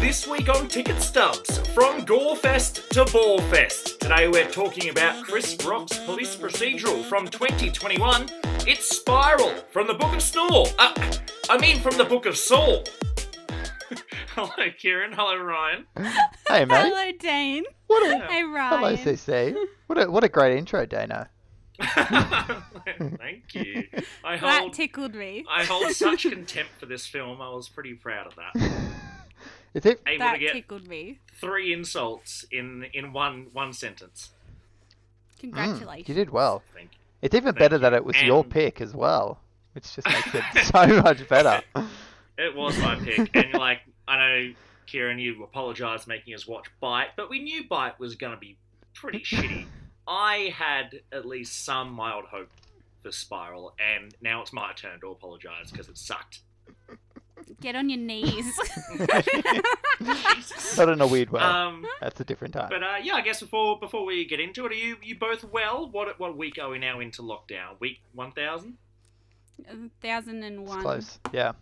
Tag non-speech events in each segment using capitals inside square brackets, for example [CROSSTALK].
This week on Ticket Stubs, from Gorefest to Ballfest. Today we're talking about Chris Rock's police procedural from 2021. It's Spiral from the Book of Snore. Uh, I mean, from the Book of Saw. [LAUGHS] Hello, Kieran. Hello, Ryan. Hey, mate. Hello, Dane. What a, Hey, Ryan. hello, CC. What a, what a great intro, Dana. [LAUGHS] [LAUGHS] Thank you. I That tickled me. I hold such contempt for this film. I was pretty proud of that. Is it? Able That to get tickled me. three insults in in one one sentence. Mm, Congratulations. you did well. Thank you. It's even Thank better you. that it was your pick as well, which just makes it so much better. It was my pick, and like I know, Kieran, you apologised making us watch Bite, but we knew Bite was going to be pretty [LAUGHS] shitty. I had at least some mild hope for Spiral, and now it's my turn to apologise because it sucked. Get on your knees. [LAUGHS] [LAUGHS] Not in a weird way. Um, That's a different time. but uh, yeah, I guess before before we get into it, are you you both well? What what week are we now into lockdown? Week one thousand. Thousand and It's one. close. Yeah.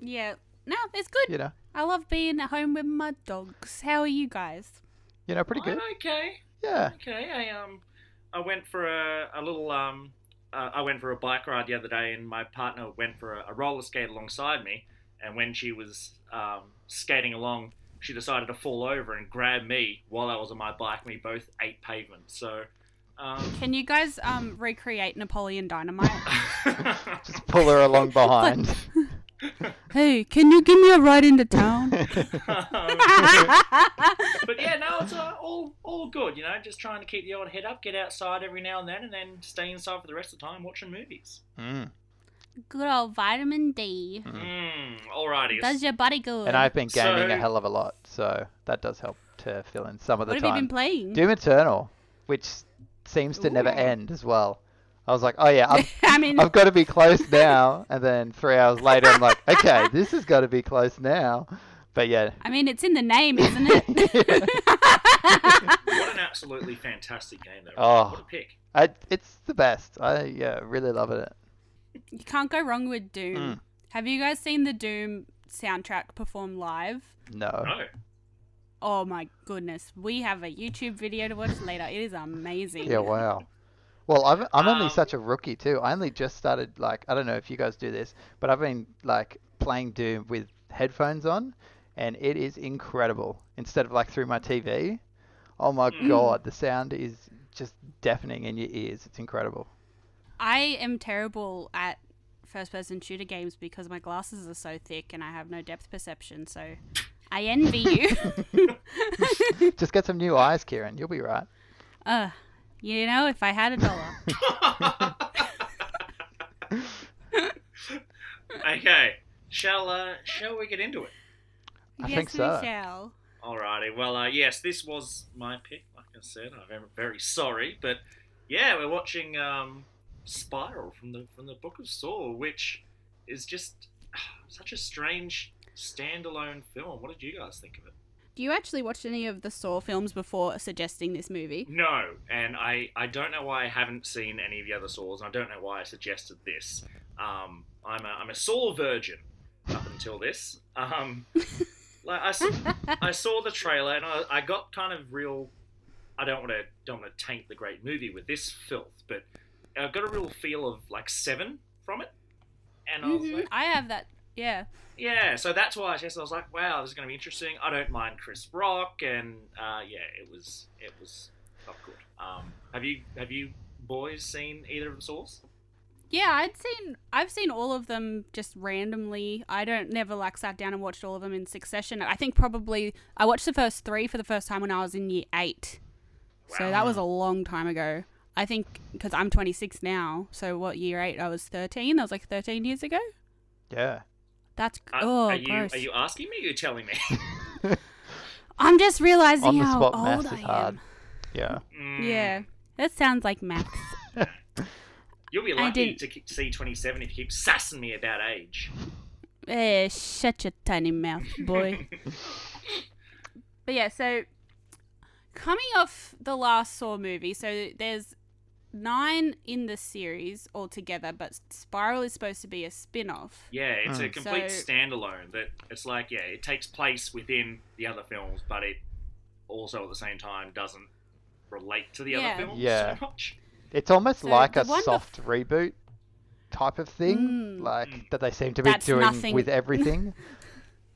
Yeah. No, it's good. You know. I love being at home with my dogs. How are you guys? You know, pretty good. Okay. Yeah. Okay, I um, I went for a, a little um, uh, I went for a bike ride the other day, and my partner went for a, a roller skate alongside me. And when she was um, skating along, she decided to fall over and grab me while I was on my bike. and We both ate pavement. So, um, Can you guys um recreate Napoleon Dynamite? [LAUGHS] Just pull her along [LAUGHS] behind. [LAUGHS] [LAUGHS] hey, can you give me a ride into town? [LAUGHS] [LAUGHS] but yeah, no, it's uh, all all good. You know, just trying to keep the old head up, get outside every now and then, and then stay inside for the rest of the time watching movies. Mm. good old vitamin D. Mm, alrighty. Does your body good. And I've been gaming So- a hell of a lot, so that does help to fill in some of the time. what have you been playing? Doom Eternal, which seems to never end as well. I was like, oh yeah, I'm, [LAUGHS] I mean, I've got to be close now. And then three hours later, I'm like, okay, this has got to be close now. But yeah, I mean, it's in the name, isn't it? [LAUGHS] What an absolutely fantastic game, though. Oh. What a pick. I, it's the best. I yeah, really love it. you can't go wrong with Doom. Mm. Have you guys seen the Doom soundtrack perform live? No. No. Oh my goodness. We have a YouTube video to watch later. It is amazing. Yeah, wow. Well, I've, I'm only Um, such a rookie too. I only just started like I don't know if you guys do this, but I've been like playing Doom with headphones on, and it is incredible. Instead of like through my TV, oh my Mm. god, the sound is just deafening in your ears. It's incredible. I am terrible at first person shooter games because my glasses are so thick and I have no depth perception, so I envy you. [LAUGHS] [LAUGHS] just get some new eyes, Kieran. You'll be right. uh, you know, if I had a dollar. [LAUGHS] okay. Shall uh, shall we get into it? I yes, think so. we shall. Alrighty. Well, uh, yes, this was my pick. Like I said, I'm very sorry, but yeah, we're watching um, Spiral from the from the Book of Saw, which is just [SIGHS] such a strange standalone film. What did you guys think of it? Do you actually watch any of the Saw films before suggesting this movie? No, and I, I don't know why I haven't seen any of the other Saws, and I don't know why I suggested this. Um, I'm a, I'm a Saw virgin up until this. Um, [LAUGHS] like I, s- I saw the trailer and I, I got kind of real. I don't want to don't want to taint the great movie with this filth, but I got a real feel of like Seven from it, and I Mhm, like, I have that. Yeah. yeah, so that's why I guess I was like, wow, this is going to be interesting. I don't mind Chris Rock, and uh, yeah, it was it was not good. Um, have you have you boys seen either of the Saws? Yeah, I'd seen I've seen all of them just randomly. I don't never like sat down and watched all of them in succession. I think probably I watched the first 3 for the first time when I was in year 8. wow. So that was a long time ago. I think because I'm 26 now. So what year 8 I was 13. That was like 13 years ago. Yeah. That's Uh, oh are you gross. are you asking me? Or are you telling me? [LAUGHS] I'm just realizing On the how spot old math I is am. hard. Yeah. Mm, Yeah. That sounds like maths. [LAUGHS] You'll be I lucky didn't- to keep, see 27 if you keep sassing me about age. Eh, shut your tiny mouth, boy. [LAUGHS] but yeah, so coming off the last Saw movie, so there's nine in the series altogether, but Spiral is supposed to be a spin off. Yeah, it's a Mm. complete So- standalone. That it's like yeah, it takes place within the other films, but it also at the same time doesn't relate to the Yeah. other films Yeah. so much. It's almost So like a one soft reboot type of thing, Mm. like Mm. that they seem to be That's doing nothing- with everything. [LAUGHS]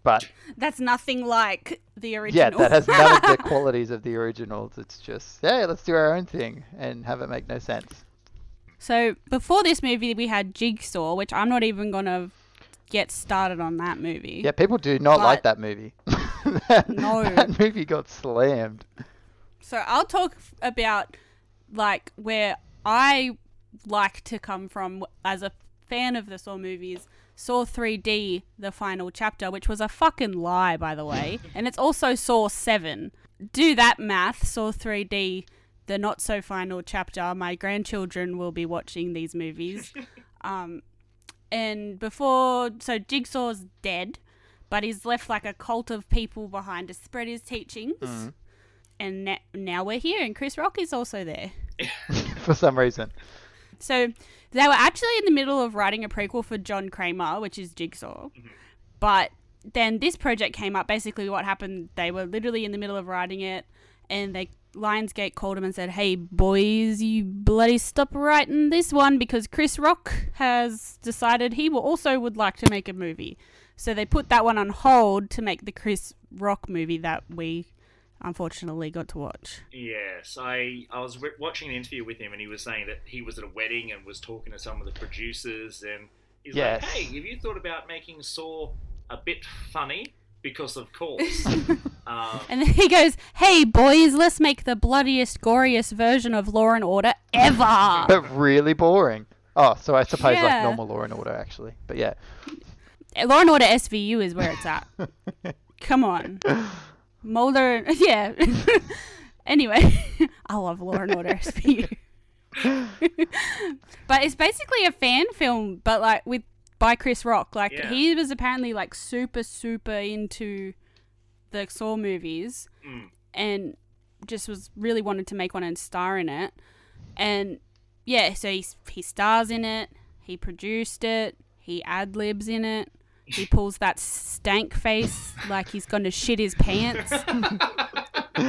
But That's nothing like the original. yeah, that has none of the [LAUGHS] qualities of the originals. It's just, yeah, let's do our own thing and have it make no sense. So before this movie, we had Jigsaw, which I'm not even gonna get started on that movie. Yeah, people do not like that movie. that, [LAUGHS] No. that movie got slammed. So I'll talk about like where I like to come from as a fan of the Saw movies. Saw 3D, the final chapter, which was a fucking lie, by the way, [LAUGHS] and it's also Saw 7. Do that math, Saw 3D, the not so final chapter. My grandchildren will be watching these movies. [LAUGHS] um, and before, so Jigsaw's dead, but he's left like a cult of people behind to spread his teachings Mm. and na- now we're here, and Chris Rock is also there. [LAUGHS] For some reason. So they were actually in the middle of writing a prequel for John Kramer, which is Jigsaw. Mm-hmm. But then this project came up. Basically, what happened? They were literally in the middle of writing it, and they Lionsgate called them and said, "Hey boys, you bloody stop writing this one because Chris Rock has decided he will also would like to make a movie." So they put that one on hold to make the Chris Rock movie that we unfortunately got to watch. Yes, I I was w- watching an interview with him, and he was saying that he was at a wedding and was talking to some of the producers, and he's Yes. like, "Hey, have you thought about making Saw a bit funny?" Because of course, [LAUGHS] um, And then he goes, "Hey boys, let's make the bloodiest, goriest version of Law and Order ever." [LAUGHS] But really boring. Oh, so I suppose like normal Law and Order actually. But yeah. Law and Order SVU is where it's at. [LAUGHS] Come on, Mulder. [LAUGHS] Yeah. [LAUGHS] anyway, [LAUGHS] I love Law and Order SVU. but it's basically a fan film, but like with by Chris Rock. Like Yeah. he was apparently like super, super into the Saw movies. mm, and just was really wanted to make one and star in it. And yeah, so he he stars in it. He produced it. He ad libs in it. He pulls that stank face like he's going to shit his pants. [LAUGHS]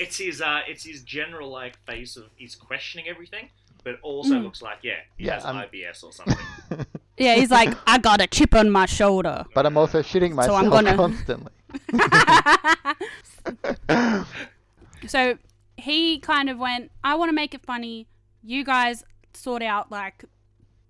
it's his uh, it's his general like face of he's questioning everything, but also Mm. looks like yeah, he Yeah, has I'm- IBS or something. [LAUGHS] Yeah, he's like, I got a chip on my shoulder. But I'm also shitting So myself I'm gonna- constantly. [LAUGHS] So he kind of went, I want to make it funny. You guys sort out like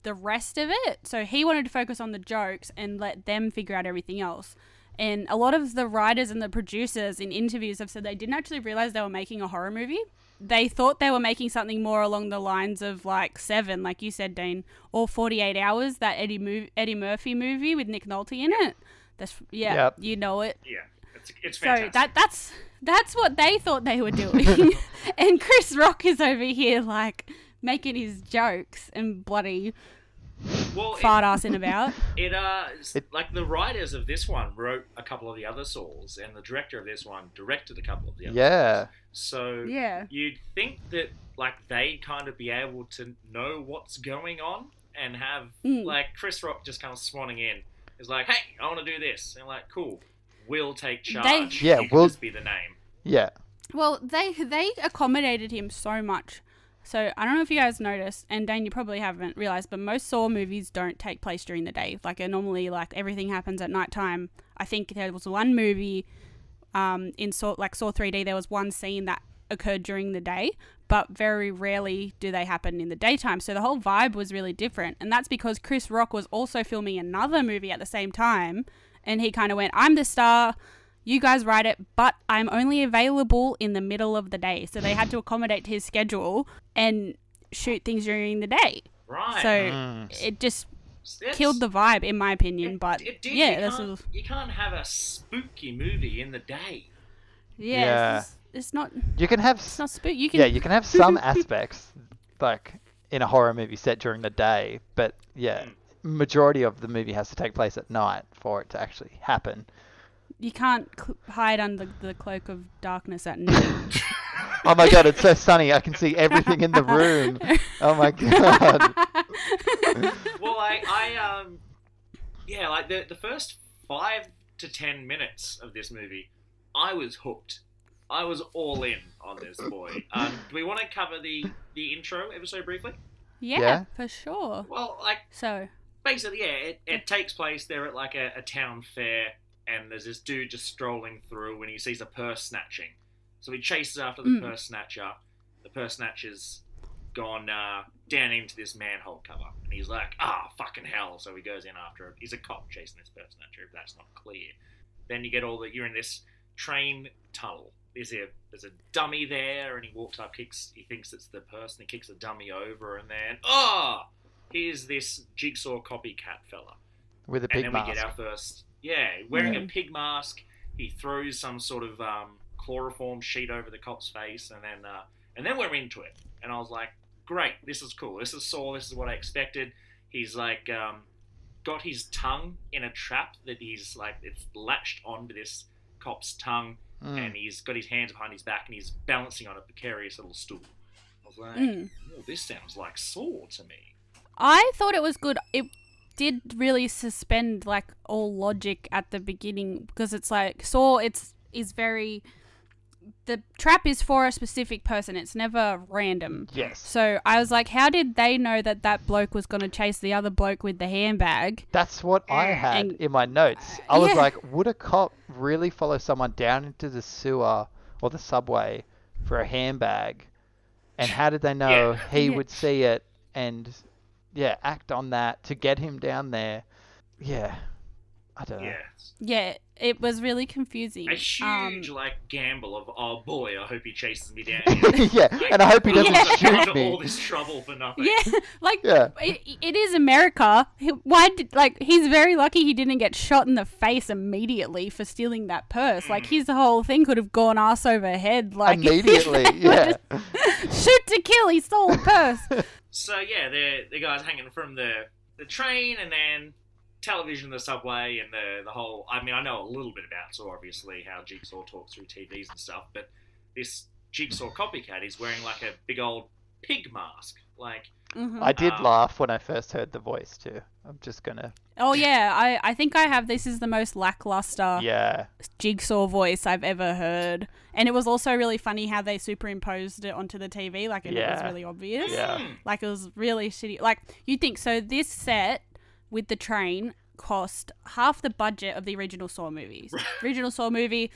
the rest of it. So he wanted to focus on the jokes and let them figure out everything else. And a lot of the writers and the producers in interviews have said they didn't actually realize they were making a horror movie. They thought they were making something more along the lines of like Seven, like you said, Dean, or Forty Eight Hours, that Eddie Mov- Eddie Murphy movie with Nick Nolte in it. That's yeah, Yep. you know it. yeah, it's it's So that that's that's what they thought they were doing, [LAUGHS] [LAUGHS] and Chris Rock is over here like making his jokes and bloody well, fart assing about. It, [LAUGHS] it uh, It- like the writers of this one wrote a couple of the other Saws, and the director of this one directed a couple of the other. Yeah. Saws. So Yeah, you'd think that like they'd kind of be able to know what's going on and have Mm. like Chris Rock just kind of swanning in is like, hey, I want to do this, and like, cool, we'll take charge. Yeah, we'll- just be the name. Yeah. well they they accommodated him so much. So I don't know if you guys noticed, and Dane, you probably haven't realized, but most Saw movies don't take place during the day. Like uh, normally, like everything happens at nighttime. I think there was one movie um, in Saw, like Saw 3D, there was one scene that occurred during the day, but very rarely do they happen in the daytime. So the whole vibe was really different, and that's because Chris Rock was also filming another movie at the same time, and he kind of went, "I'm the star." You guys write it, but I'm only available in the middle of the day. So they had to accommodate his schedule and shoot things during the day. Right. So Mm. it just That's- killed the vibe, in my opinion. it- But it did. yeah, you this can't, was you can't have a spooky movie in the day. yeah. Yeah. It's, it's not You can have it's not spook. You can yeah, you can have some [LAUGHS] aspects like in a horror movie set during the day, but yeah, Mm. majority of the movie has to take place at night for it to actually happen. You can't cl- hide under the cloak of darkness at night. [LAUGHS] Oh my god, it's so sunny. I can see everything in the room. Oh my [LAUGHS] god. well, I, I, um, yeah, like the the first five to ten minutes of this movie, I was hooked. I was all in on this boy. Um, do we want to cover the the intro ever so briefly? yeah, Yeah. for sure. Well, like So, basically, yeah, it, it takes place there at like a, a town fair, and there's this dude just strolling through, and he sees a purse snatching. So he chases after the Mm. purse snatcher. The purse snatcher's gone uh, down into this manhole cover, and he's like, "Ah, fucking hell!" So he goes in after it. He's a cop chasing this purse snatcher. If that's not clear, then you get all the you're in this train tunnel. There's a there's a dummy there, and he walks up, kicks. He thinks it's the person. He kicks the dummy over, and then oh, here's this jigsaw copycat fella. With a big and then mask. we get our first, yeah, wearing a pig mask. He throws some sort of um, chloroform sheet over the cop's face, and then uh, and then we're into it. And I was like, great, this is cool. This is Saw. This is what I expected. He's like um, got his tongue in a trap that he's like it's latched onto this cop's tongue, Mm. and he's got his hands behind his back, and he's balancing on a precarious little stool. I was like, mm. oh, this sounds like Saw to me. I thought it was good. It did really suspend like all logic at the beginning because it's like Saw. It's is very. The trap is for a specific person. It's never random. Yes. So I was like, how did they know that that bloke was going to chase the other bloke with the handbag? That's what I had And- in my notes. I was Yeah. like, would a cop really follow someone down into the sewer or the subway for a handbag? And how did they know Yeah. he Yeah. would see it and, yeah, act on that to get him down there? Yeah. I don't know. Yeah, Yeah, it was really confusing. a huge Um, like gamble of oh boy, I hope he chases me down. Here. [LAUGHS] yeah, and I hope he doesn't Yeah. shoot all this trouble for nothing. yeah, [LAUGHS] like Yeah. it, it is America. Why did like he's very lucky he didn't get shot in the face immediately for stealing that purse. Like his whole thing could have gone ass over head. Like [LAUGHS] Immediately, yeah. would've- shoot to kill. He stole a purse. So yeah, the the guys hanging from the the train and then television, the subway, and the the whole. I mean, I know a little bit about Saw, obviously, how Jigsaw talks through TVs and stuff, but this Jigsaw copycat is wearing like a big old pig mask. Like, Mhm. I did Um, laugh when I first heard the voice too. I'm just gonna. Oh yeah, I I think I have. This is the most lackluster Yeah. jigsaw voice I've ever heard, and it was also really funny how they superimposed it onto the TV. Like, and it was really obvious. Yeah. hmm, Like it was really shitty. Like you think so? This set with the train cost half the budget of the original Saw movies. [LAUGHS] original Saw movie,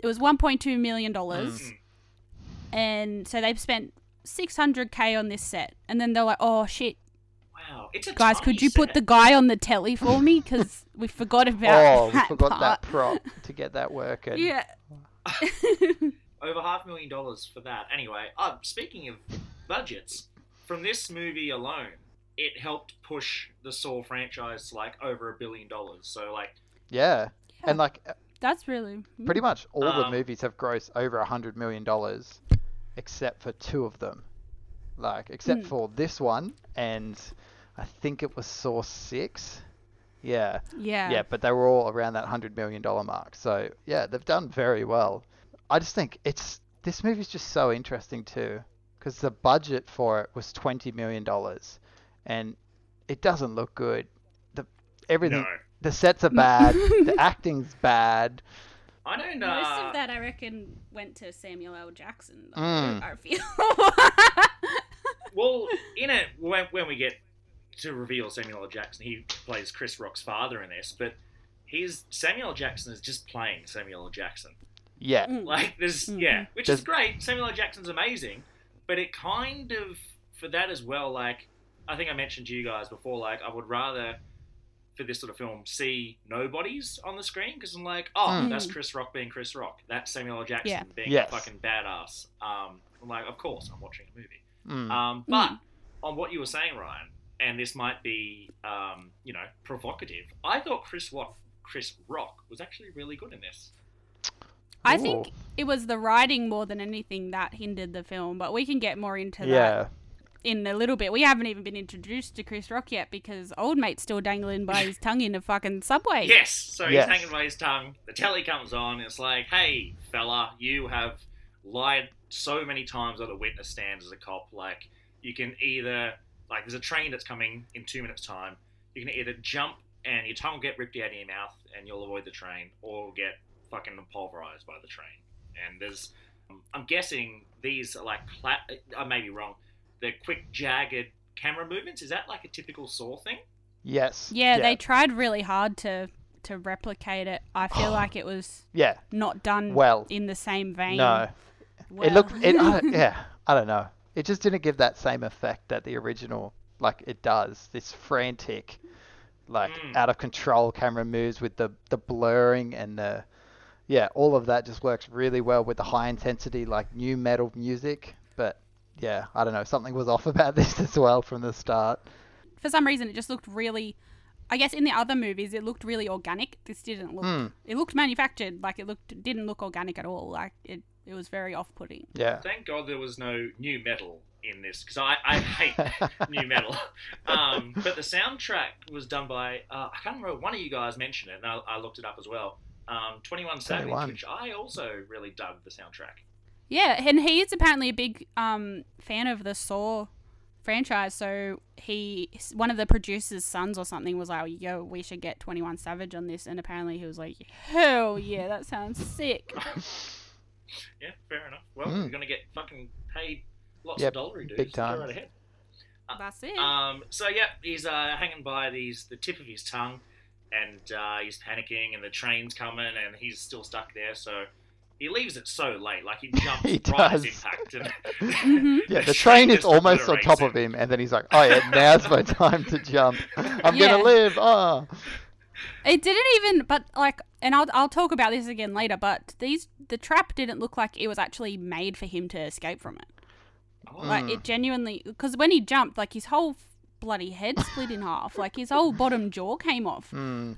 it was 1.2 million dollars, Mm. and so they spent 600k on this set, and then they're like, "Oh shit, wow, it's a guys, could you put the guy on the telly for me? Because [LAUGHS] we forgot about Oh, we forgot part." that prop to get [LAUGHS] that working. Yeah. over half a million dollars for that. Anyway, uh, speaking of budgets, from this movie alone, it helped push the Saw franchise to like over a billion dollars. So like, Yeah. And like That's really pretty much all the Um, movies have grossed over a hundred million dollars, except for two of them. Like except Hmm. for this one and I think it was Saw six. Yeah. yeah. Yeah, but they were all around that hundred million dollar mark. So yeah, they've done very well. I just think it's this movie's just so interesting too, because the budget for it was twenty million dollars, and it doesn't look good. The everything, no, the sets are bad, [LAUGHS] the acting's bad. I don't. Know. Most Uh, of that, I reckon, went to Samuel L. Jackson. Though, Mm. I feel. well, in it when, when we get to reveal Samuel L. Jackson, he plays Chris Rock's father in this, but he's Samuel L. Jackson is just playing Samuel L. Jackson. Yeah, Mm. Like there's Mhm. yeah, which is great. Samuel L. Jackson's amazing, but it kind of for that as well. Like I think I mentioned to you guys before. Like I would rather for this sort of film see nobodies on the screen because I'm like, oh, Mm. that's Chris Rock being Chris Rock. That's Samuel L. Jackson Yeah. being Yes. a fucking badass. Um, I'm like, of course, I'm watching a movie. Mm. Um, but on what you were saying, Ryan, and this might be, um, you know, provocative. I thought Chris Rock, Chris Rock was actually really good in this. I Ooh. think it was the writing more than anything that hindered the film, but we can get more into that yeah. In a little bit. We haven't even been introduced to Chris Rock yet because old mate's still dangling by his tongue in a fucking subway. Yes, so Yes. he's hanging by his tongue. The telly comes on. It's like, hey, fella, you have lied so many times on the witness stand as a cop. Like, you can either, like, there's a train that's coming in two minutes' time. You can either jump and your tongue will get ripped out of your mouth and you'll avoid the train, or get fucking pulverized by the train. And there's, I'm guessing these are like, cla- I may be wrong, the quick, jagged camera movements. Is that like a typical Saw thing? Yes. Yeah, they tried really hard to to replicate it. I feel [SIGHS] like it was Yeah. not done Well, in the same vein. no. well. It looked. It. I, [LAUGHS] yeah. I don't know. It just didn't give that same effect that the original like it does. This frantic, like Mm. out of control camera moves with the the blurring and the yeah, all of that just works really well with the high intensity like nu metal music. But yeah, I don't know. Something was off [LAUGHS] about this as well from the start. for some reason it just looked really I guess in the other movies it looked really organic. This didn't look Hmm. it looked manufactured, like it looked didn't look organic at all. Like it it was very off putting. Yeah. Thank God there was no nu metal in this because I, I hate [LAUGHS] nu metal. Um, but the soundtrack was done by uh, I can't remember one of you guys mentioned it, and I, I looked it up as well. Um, Twenty One Savage, 21. which I also really dug the soundtrack. Yeah, and he is apparently a big um, fan of the Saw franchise. So he, one of the producers' sons or something, was like, "Yo, we should get Twenty One Savage on this." And apparently he was like, "Hell yeah, that sounds sick." [LAUGHS] Yeah, fair enough. Well, Mm. you're gonna get fucking paid lots Yep, of dollary dues. big Go time. right ahead. That's it. Um, so yeah, he's uh, hanging by these the tip of his tongue, and uh, he's panicking, and the train's coming, and he's still stuck there. So he leaves it so late, like he [LAUGHS] jumps He right as does. impact. And Mhm. Yeah, the [LAUGHS] train is almost on obliterates top of him, and then he's like, "Oh yeah, now's my [LAUGHS] time to jump. I'm Yeah. gonna live." Oh, It didn't even, but like, and I'll I'll talk about this again later. But these the trap didn't look like it was actually made for him to escape from it. Oh, Like it genuinely, because when he jumped, like his whole bloody head split in half. Like his whole bottom jaw came off. mm,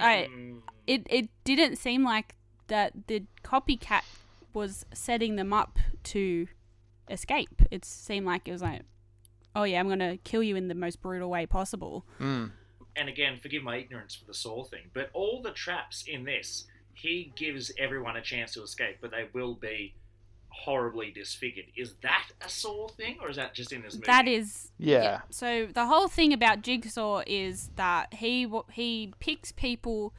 I- mm, It it didn't seem like that the copycat was setting them up to escape. It seemed like it was like, oh yeah, I'm gonna kill you in the most brutal way possible. mm. and again, forgive my ignorance for the Saw thing, but all the traps in this, he gives everyone a chance to escape, but they will be horribly disfigured. Is that a Saw thing, or is that just in this movie? That is Yeah. So the whole thing about Jigsaw is that he he picks people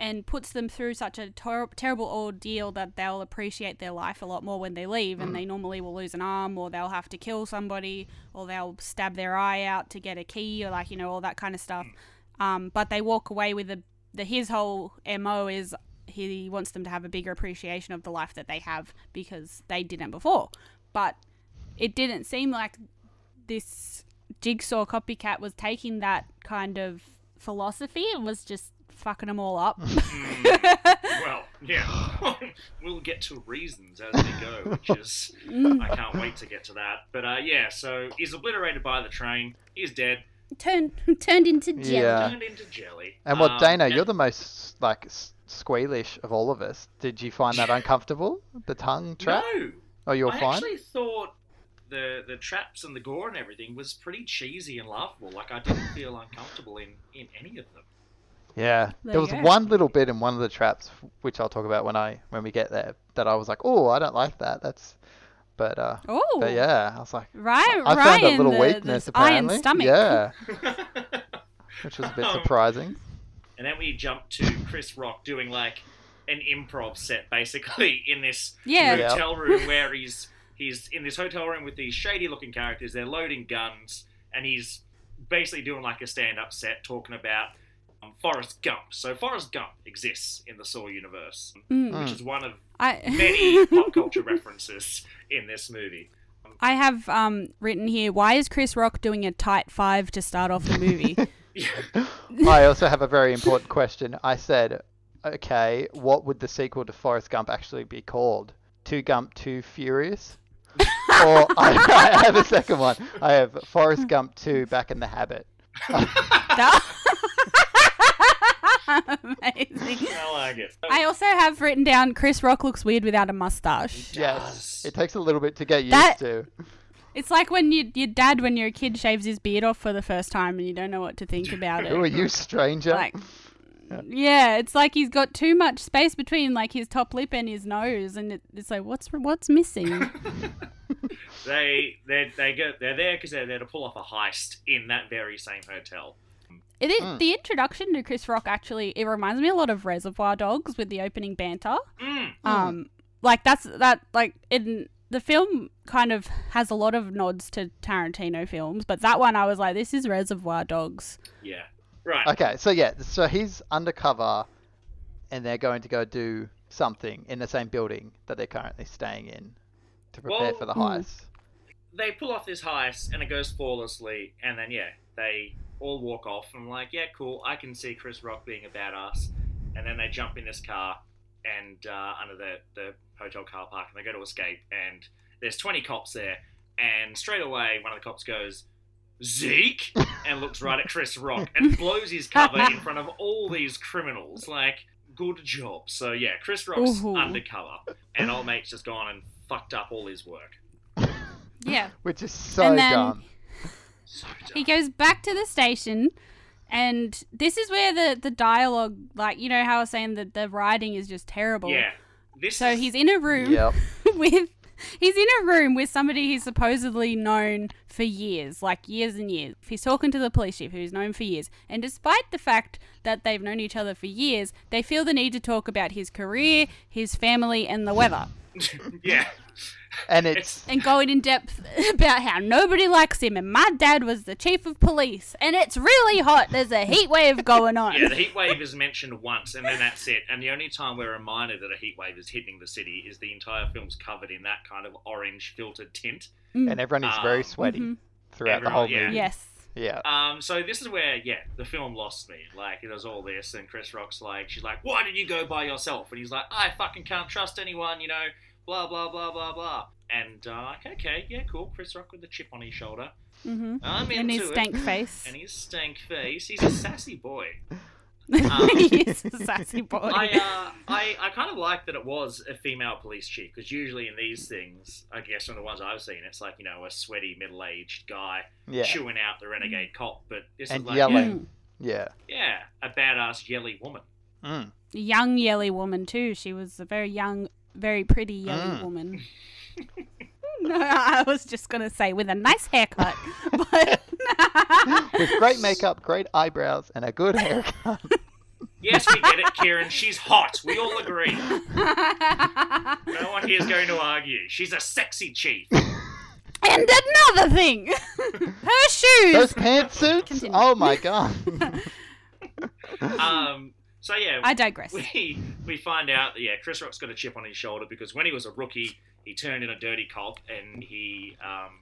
and puts them through such a ter- terrible ordeal that they'll appreciate their life a lot more when they leave, and they normally will lose an arm, or they'll have to kill somebody, or they'll stab their eye out to get a key, or like you know all that kind of stuff. Um, but they walk away with the the his whole mo is he wants them to have a bigger appreciation of the life that they have because they didn't before. But it didn't seem like this jigsaw copycat was taking that kind of philosophy and was just fucking them all up. Mm, [LAUGHS] well, yeah. [LAUGHS] we'll get to reasons as we go, which is Mm. I can't wait to get to that. But uh, yeah, so he's obliterated by the train. He's dead, turned [LAUGHS] turned into jelly. Yeah. turned into jelly. And what, Um, Dana? and- You're the most like squealish of all of us. Did you find that uncomfortable? The tongue trap? No, Oh, you're I fine. I actually thought the the traps and the gore and everything was pretty cheesy and laughable. Like I didn't feel uncomfortable in in any of them. Yeah, There there was go. one little bit in one of the traps, which I'll talk about when I when we get there, that I was like, oh, I don't like that. That's, but uh, Oh, but yeah, I was like, right, I Ryan, found a little the, weakness the iron apparently. stomach. Yeah, [LAUGHS] which was a bit Um, surprising. And then we jump to Chris Rock doing like an improv set, basically [LAUGHS] in this Yeah. Yeah. hotel room where he's he's in this hotel room with these shady looking characters. They're loading guns, and he's basically doing like a stand up set talking about um, Forrest Gump. So Forrest Gump exists in the Saw universe, Mm. which is one of I [LAUGHS] many pop culture references in this movie. I have um, written here. Why is Chris Rock doing a tight five to start off the movie? [LAUGHS] I also have a very important question. I said, okay, what would the sequel to Forrest Gump actually be called? Too Gump, Too Furious? [LAUGHS] or I, I have a second one. I have Forrest Gump 2 Back in the Habit. Amazing. I like it. I also have written down Chris Rock looks weird without a mustache. Yes, it takes a little bit to get used That- to. It's like when you, your dad, when you're a kid, shaves his beard off for the first time and you don't know what to think about it. Who are you, stranger? Like, yeah, it's like he's got too much space between like his top lip and his nose, and it, it's like, what's what's missing? [LAUGHS] [LAUGHS] They they they go they're there because they're there to pull off a heist in that very same hotel. It, is Mm. The introduction to Chris Rock actually it reminds me a lot of Reservoir Dogs with the opening banter. Mm. Um, like that's that like in the film kind of has a lot of nods to Tarantino films, but that one I was like, this is Reservoir Dogs. Yeah. Right. Okay, so yeah, so he's undercover, and they're going to go do something in the same building that they're currently staying in to prepare Well- for the Hmm. heist. They pull off this heist and it goes flawlessly, and then yeah, they all walk off. I'm like, yeah, cool. I can see Chris Rock being a badass. And then they jump in this car and uh, under the the hotel car park, and they go to escape. And there's 20 cops there, and straight away one of the cops goes. Zeke and looks right at Chris Rock and [LAUGHS] blows his cover in front of all these criminals. Like, good job. So yeah, Chris Rock's Ooh. undercover, and old mate's just gone and fucked up all his work. Yeah. [LAUGHS] Which is so then- dumb. So He goes back to the station, and this is where the the dialogue, like you know how I was saying that the writing is just terrible. Yeah, this So is, he's in a room Yep. [LAUGHS] with he's in a room with somebody he's supposedly known for years, like years and years. He's talking to the police chief who's known for years. And despite the fact that they've known each other for years, they feel the need to talk about his career, his family, and the weather. [LAUGHS] yeah. And it's And going in depth [LAUGHS] about how nobody likes him and my dad was the chief of police and it's really hot. There's a heat wave going on. Yeah, the heat wave is mentioned once, and then that's it. And the only time we're reminded that a heat wave is hitting the city is the entire film's covered in that kind of orange filtered tint. and everyone is very Um, sweaty Mhm. throughout the Everyone- whole yeah. movie. Yes. Yeah. Um, so this is where, yeah, the film lost me. Like, it was all this, and Chris Rock's like, she's like, why did you go by yourself? And he's like, I fucking can't trust anyone, you know, blah, blah, blah, blah, blah. And, uh, okay, okay, yeah, cool. Chris Rock with the chip on his shoulder. Mm-hmm. I'm into And into his it. stank face. And his stank face. He's a sassy boy. [LAUGHS] Um, he is a sassy boy. I, uh, I, I kind of like that it was a female police chief because usually in these things, I guess from the ones I've seen, it's like you know a sweaty middle-aged guy Yeah. chewing out the renegade cop, but this And is like yelling. Yeah. yeah, yeah, a badass yelly woman. Mm. Young yelly woman too. She was a very young, very pretty young Mm. woman. [LAUGHS] no, I was just gonna say with a nice haircut, [LAUGHS] but [LAUGHS] With great makeup, great eyebrows, and a good haircut. Yes, we get it, Kieran. She's hot. We all agree. No one here is going to argue. She's a sexy chief. and another thing, her shoes. Those pantsuits? Continue. Oh my god. Um, so yeah, I digress. we we find out that yeah, Chris Rock's got a chip on his shoulder because when he was a rookie, he turned in a dirty cop and he um,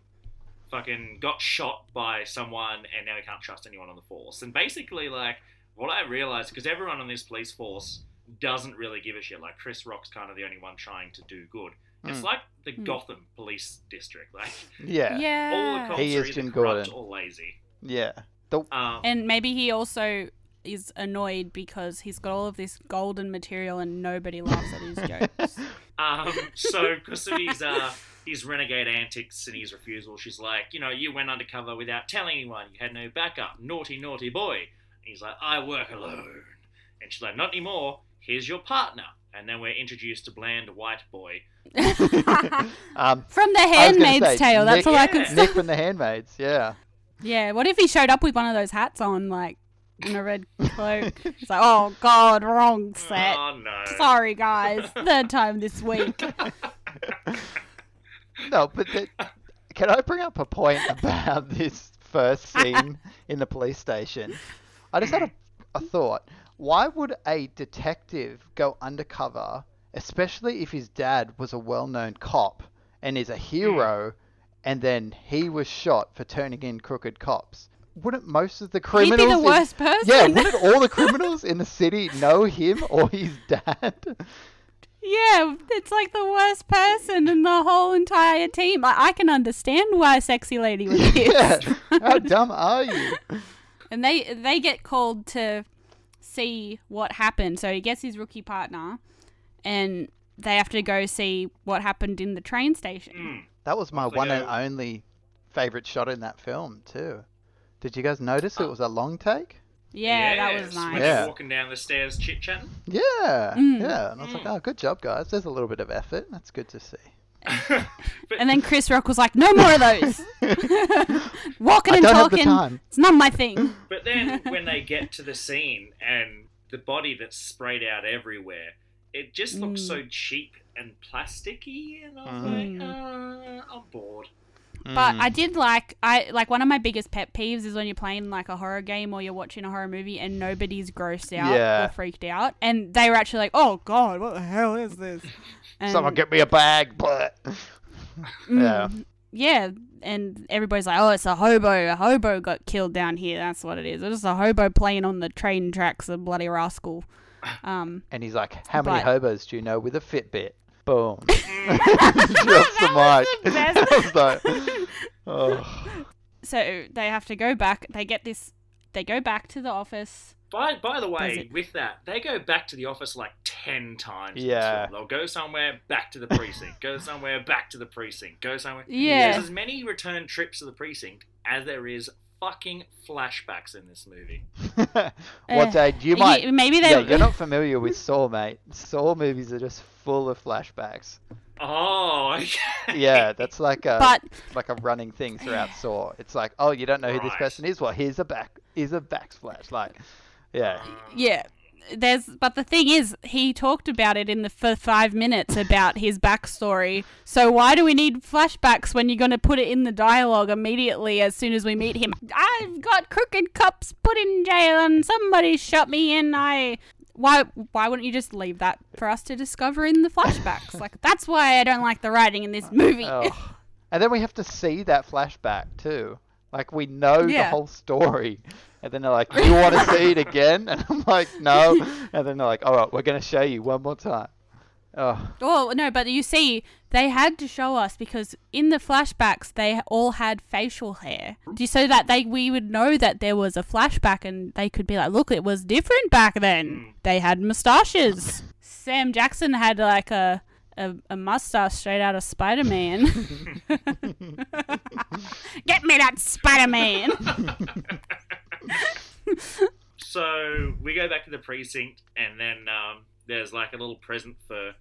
fucking got shot by someone, and now he can't trust anyone on the force. And basically, like what I realized, because everyone on this police force doesn't really give a shit. Like Chris Rock's kind of the only one trying to do good. It's Mm. like the Mm. Gotham Police District. Like [LAUGHS] Yeah. Yeah. all the cops He are is either corrupt Gordon. or lazy. Yeah. The, Um, And maybe he also is annoyed because he's got all of this golden material and nobody laughs at his jokes. [LAUGHS] Um, so because of his uh, his renegade antics and his refusal, she's like, you know, you went undercover without telling anyone. You had no backup. Naughty, naughty boy. And he's like, I work alone. And she's like, not anymore. Here's your partner. And then we're introduced to bland white boy. [LAUGHS] um, From The I was gonna Handmaid's say, Tale, that's Nick- all I could Yeah. Nick from the Handmaids. Yeah. Yeah, what if he showed up with one of those hats on, like, in a red cloak? It's like, oh god, wrong set. Oh no. Sorry, guys. Third time this week. [LAUGHS] No, but the, can I bring up a point [LAUGHS] about this first scene in the police station? I just had a, a thought. Why would a detective go undercover, especially if his dad was a well-known cop and is a hero, hmm. and then he was shot for turning in crooked cops? Wouldn't most of the criminals? He'd criminals? be the in- worst person. yeah, wouldn't all the criminals in the city know him or his dad? Yeah, it's like the worst person in the whole entire team. I, I can understand why Sexy Lady was yeah. pissed. [LAUGHS] How dumb are you? and they they get called to see what happened. So he gets his rookie partner, and they have to go see what happened in the train station. Mm. That was my one go. and only favorite shot in that film too. Did you guys notice it was a long take? Yeah, that was nice. Yeah. walking down the stairs chit chatting. Yeah, Mm. yeah. And I was like, Mm. oh, good job, guys. There's a little bit of effort. That's good to see. [LAUGHS] And then Chris Rock was like, "No more of those. [LAUGHS] Walking I and don't have the talking. time. It's not my thing." [LAUGHS] But then when they get to the scene and the body that's sprayed out everywhere, it just looks Mm. so cheap and plasticky, and I was Mm. like, uh, I'm bored. But Mm. I did like I like one of my biggest pet peeves is when you're playing like a horror game or you're watching a horror movie and nobody's grossed out Yeah. or freaked out, and they were actually like, "Oh God, what the hell is this?" [LAUGHS] And, Someone get me a bag, but [LAUGHS] mm, yeah. yeah, and everybody's like, "Oh, it's a hobo. A hobo got killed down here. That's what it is. It's just a hobo playing on the train tracks. A bloody rascal." Um, And he's like, how many But- hobos do you know with a Fitbit? Boom. [LAUGHS] Drops [LAUGHS] the mic. the best. [LAUGHS] I was like, oh. so they have to go back. They get this. They go back to the office. By by the way, with that, they go back to the office like ten times. Yeah. They'll go somewhere, back to the precinct. go somewhere, back to the precinct. Go somewhere. Yeah. There's as many return trips to the precinct as there is fucking flashbacks in this movie. What's Eh, that? You Ye- might. maybe they. Yeah, you're not familiar with Saw, mate. Saw movies are just full of flashbacks. Oh, okay. Yeah, that's like a but like a running thing throughout Saw. It's like, oh, you don't know who this person is. Well, here's a back. Here's a backflash. Like, yeah. yeah, there's. But the thing is, he talked about it in the for five minutes about his backstory. So why do we need flashbacks when you're going to put it in the dialogue immediately as soon as we meet him? I've got crooked cops put in jail and somebody shot me and I. Why? Why wouldn't you just leave that for us to discover in the flashbacks? [LAUGHS] like that's why I don't like the writing in this movie. Oh. [LAUGHS] And then we have to see that flashback too. Like we know the whole story. And then they're like, "Do you want to see it again?" And I'm like, "No." [LAUGHS] And then they're like, "All right, we're gonna show you one more time." Oh, Oh no, but you see, they had to show us because in the flashbacks they all had facial hair, so that they we would know that there was a flashback, and they could be like, "Look, it was different back then. They had mustaches." Sam Jackson had like a a, a mustache straight out of Spider Man. [LAUGHS] Get me that Spider Man. [LAUGHS] So we go back to the precinct, and then um, there's like a little present for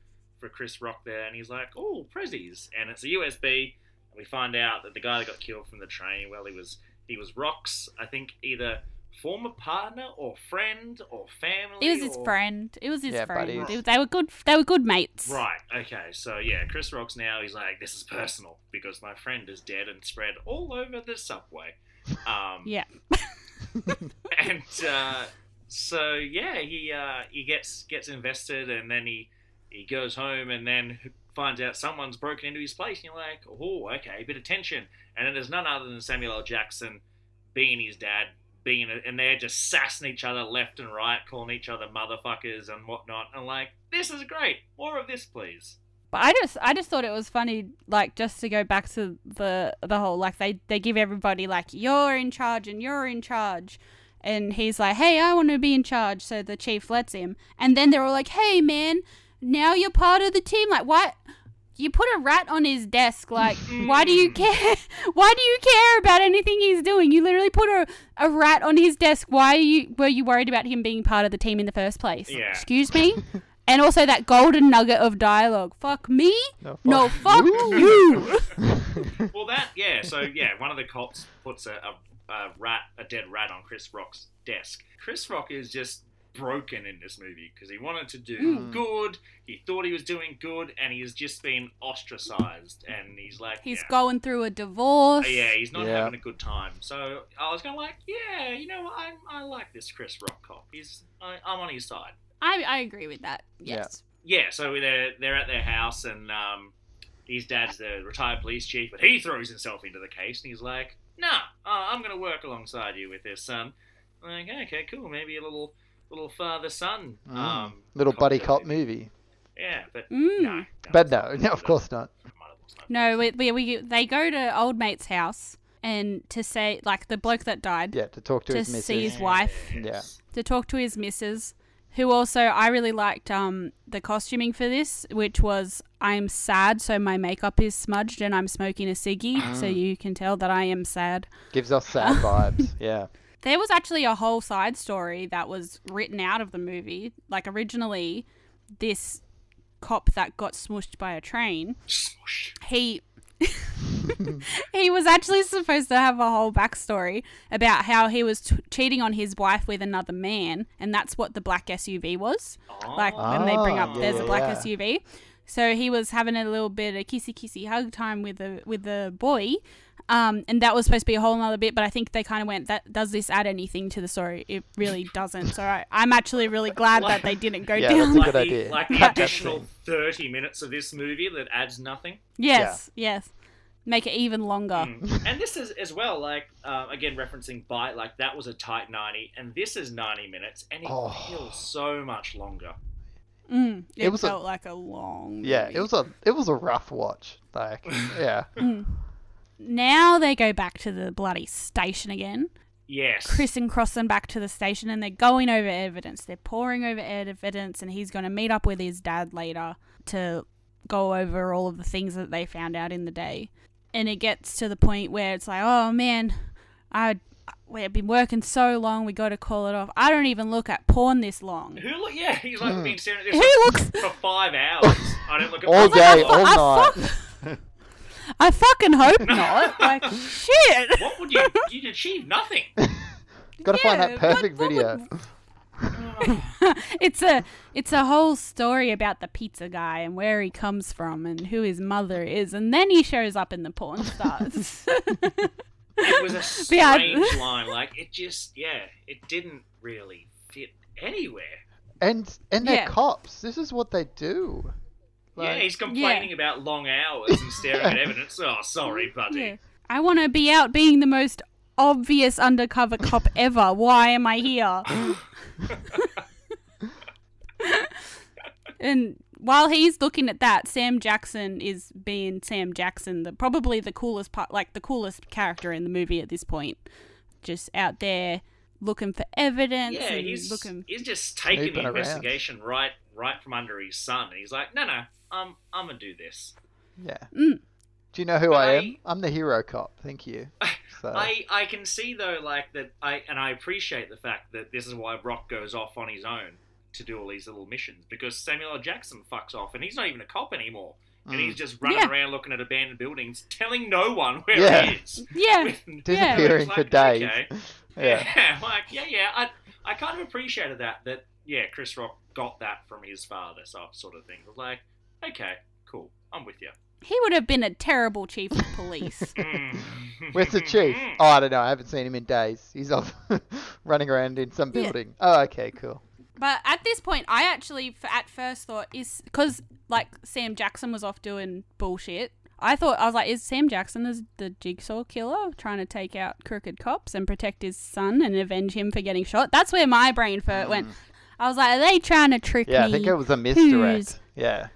for Chris Rock there, and he's like, "Oh, prezzies!" And it's a USB. And we find out that the guy that got killed from the train, well, he was he was Rock's, I think, either former partner or friend or family. It was his or- friend. It was his Yeah, friend. buddies. It- they were good. They were good mates. Right. Okay. So yeah, Chris Rock's now. He's like, "This is personal because my friend is dead and spread all over the subway." [LAUGHS] Um, Yeah. [LAUGHS] and uh, so yeah, he uh, he gets gets invested, and then he he goes home, and then finds out someone's broken into his place, and you're like, oh, okay, a bit of tension, and then there's none other than Samuel L. Jackson being his dad, being, and they're just sassing each other left and right, calling each other motherfuckers and whatnot, and like, this is great, more of this, please. But I just I just thought it was funny, like just to go back to the the whole like they they give everybody like you're in charge and you're in charge, and he's like, hey, I want to be in charge, so the chief lets him, and then they're all like, hey, man, now you're part of the team. Like, what? You put a rat on his desk. Like, why do you [LAUGHS] care? [LAUGHS] Why do you care about anything he's doing? You literally put a, a rat on his desk. Why are you were you worried about him being part of the team in the first place? Yeah. Excuse me. [LAUGHS] And also that golden nugget of dialogue. Fuck me. no, No, fuck fuck you. Well, that yeah. So yeah, one of the cops puts a, a, a rat, a dead rat, on Chris Rock's desk. Chris Rock is just broken in this movie because he wanted to do Mm. good. He thought he was doing good, and he's just been ostracized. And he's like, He's yeah. going through a divorce. Yeah, he's not Yeah. having a good time. So I was kind of like, yeah, you know, what? I I like this Chris Rock cop. He's I, I'm on his side. I, I agree with that. Yeah. Yes. Yeah, so they're they're at their house, and um, his dad's the retired police chief, but he throws himself into the case, and he's like, "Nah, uh, I'm gonna work alongside you with this, son." I'm like, okay, cool, maybe a little little father son, Mm. um, Little buddy cop concept. movie. Yeah, but Mm. no, no, But no, no, [LAUGHS] of course not. No, we, we, we they go to old mate's house and to say like the bloke that died Yeah, to talk to, To his missus. see his wife. Yeah. to talk to his missus, Who also I really liked um the costuming for this, which was I'm sad, so my makeup is smudged and I'm smoking a ciggy, so you can tell that I am sad. Gives us sad [LAUGHS] vibes. Yeah. There was actually a whole side story that was written out of the movie. Like originally, this cop that got smushed by a train, he [LAUGHS] he was actually supposed to have a whole backstory about how he was t- cheating on his wife with another man, and that's what the black SUV was. Like when they bring up, Oh, there's a black yeah. SUV. So he was having a little bit of kissy kissy hug time with the with the boy, um, and that was supposed to be a whole other bit. But I think they kind of went, "That does this add anything to the story? It really [LAUGHS] doesn't." So I, I'm actually really glad that they didn't go Yeah, down. that's a like good the, idea. Like the Cut that additional 30 minutes of this movie that adds nothing. yes, yes, make it even longer. Mm. and this is as well, like, uh, again, referencing Bite, like, that was a tight 90, and this is 90 minutes, and it Oh. feels so much longer. Mm, it, It was a- felt like a long. Yeah. movie. It was a it was a rough watch. Like [LAUGHS] yeah. Now they go back to the bloody station again. Yes. Chris and Crossan back to the station and they're going over evidence. They're pouring over evidence and he's going to meet up with his dad later to go over all of the things that they found out in the day. And it gets to the point where it's like, oh man, I we've been working so long, we got to call it off. I don't even look at porn this long. Who look? Yeah, [LAUGHS] he's like hmm. been staring at this Who for- looks? [LAUGHS] for five hours. I don't look at All porn day, for long. I all fuck- night. I fucking hope [LAUGHS] not. Like shit. What would you? You'd achieve nothing. [LAUGHS] Gotta find Yeah, that what- perfect what video. would- [LAUGHS] it's a it's a whole story about the pizza guy and where he comes from and who his mother is, and then he shows up in the porn stars. It was a Yeah, I- strange line. Like it just, yeah, it didn't really fit anywhere. And and they're Yeah. cops. This is what they do. Yeah, he's complaining about long hours and staring at evidence. Oh, sorry, buddy. yeah. I want to be out being the most obvious undercover cop [LAUGHS] ever. Why am I here? [LAUGHS] and while he's looking at that, Sam Jackson is being Sam Jackson, the probably the coolest part, like the coolest character in the movie at this point. Just out there looking for evidence Yeah, and he's looking. he's just taking Snooping the around. investigation right right from under his son, and he's like, no, no, I'm I'm gonna do this. Yeah. Mm. Do you know who But I I- am? I'm the hero cop. Thank you. [LAUGHS] So I, I can see though like that I and I appreciate the fact that this is why Rock goes off on his own to do all these little missions because Samuel L. Jackson fucks off and he's not even a cop anymore and Mm. he's just running Yeah. around looking at abandoned buildings telling no one where Yeah. he is. [LAUGHS] Yeah, With- [LAUGHS] disappearing it's for like, days. okay. Yeah. Yeah, like yeah, yeah. I I kind of appreciated that. That yeah, Chris Rock got that from his father, so sort of thing. Like, okay, cool, I'm with you. he would have been a terrible chief of police. [LAUGHS] Mm. Where's the chief? Oh, I don't know. I haven't seen him in days. He's off [LAUGHS] running around in some Yeah. building. Oh, okay, cool. But at this point, I actually, at first, thought is because like Sam Jackson was off doing bullshit. I thought I was like, is Sam Jackson the, the jigsaw killer trying to take out crooked cops and protect his son and avenge him for getting shot? That's where my brain first went. I was like, are they trying to trick Mm. Yeah, me? I think it was a misdirect. Who's- Yeah.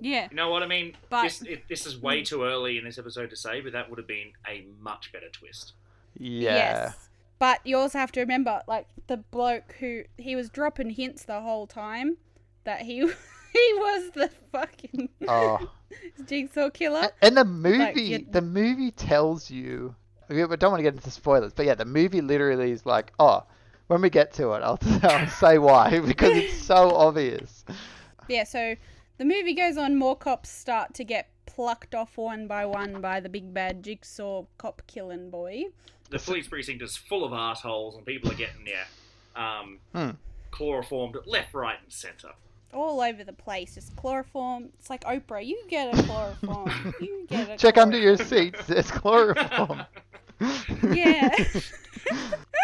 Yeah, You know what I mean? But- this, it, this is way hmm. too early in this episode to say, but that would have been a much better twist. Yeah. Yes. But you also have to remember, like the bloke who he was dropping hints the whole time that he [LAUGHS] he was the fucking Oh. [LAUGHS] jigsaw killer. And the movie, you- the movie tells you. We we don't want to get into spoilers, but yeah, the movie literally is like, oh, when we get to it, I'll, [LAUGHS] I'll say why because it's so obvious. Yeah, so the movie goes on. More cops start to get plucked off one by one by the big bad jigsaw cop killing boy. The police precinct is full of assholes, and people are getting yeah, um, Hmm. chloroformed left, right, and centre. All over the place, just chloroform. It's like Oprah. You get a chloroform. You [LAUGHS] get a. Check under your seats. There's chloroform. [LAUGHS] Yeah.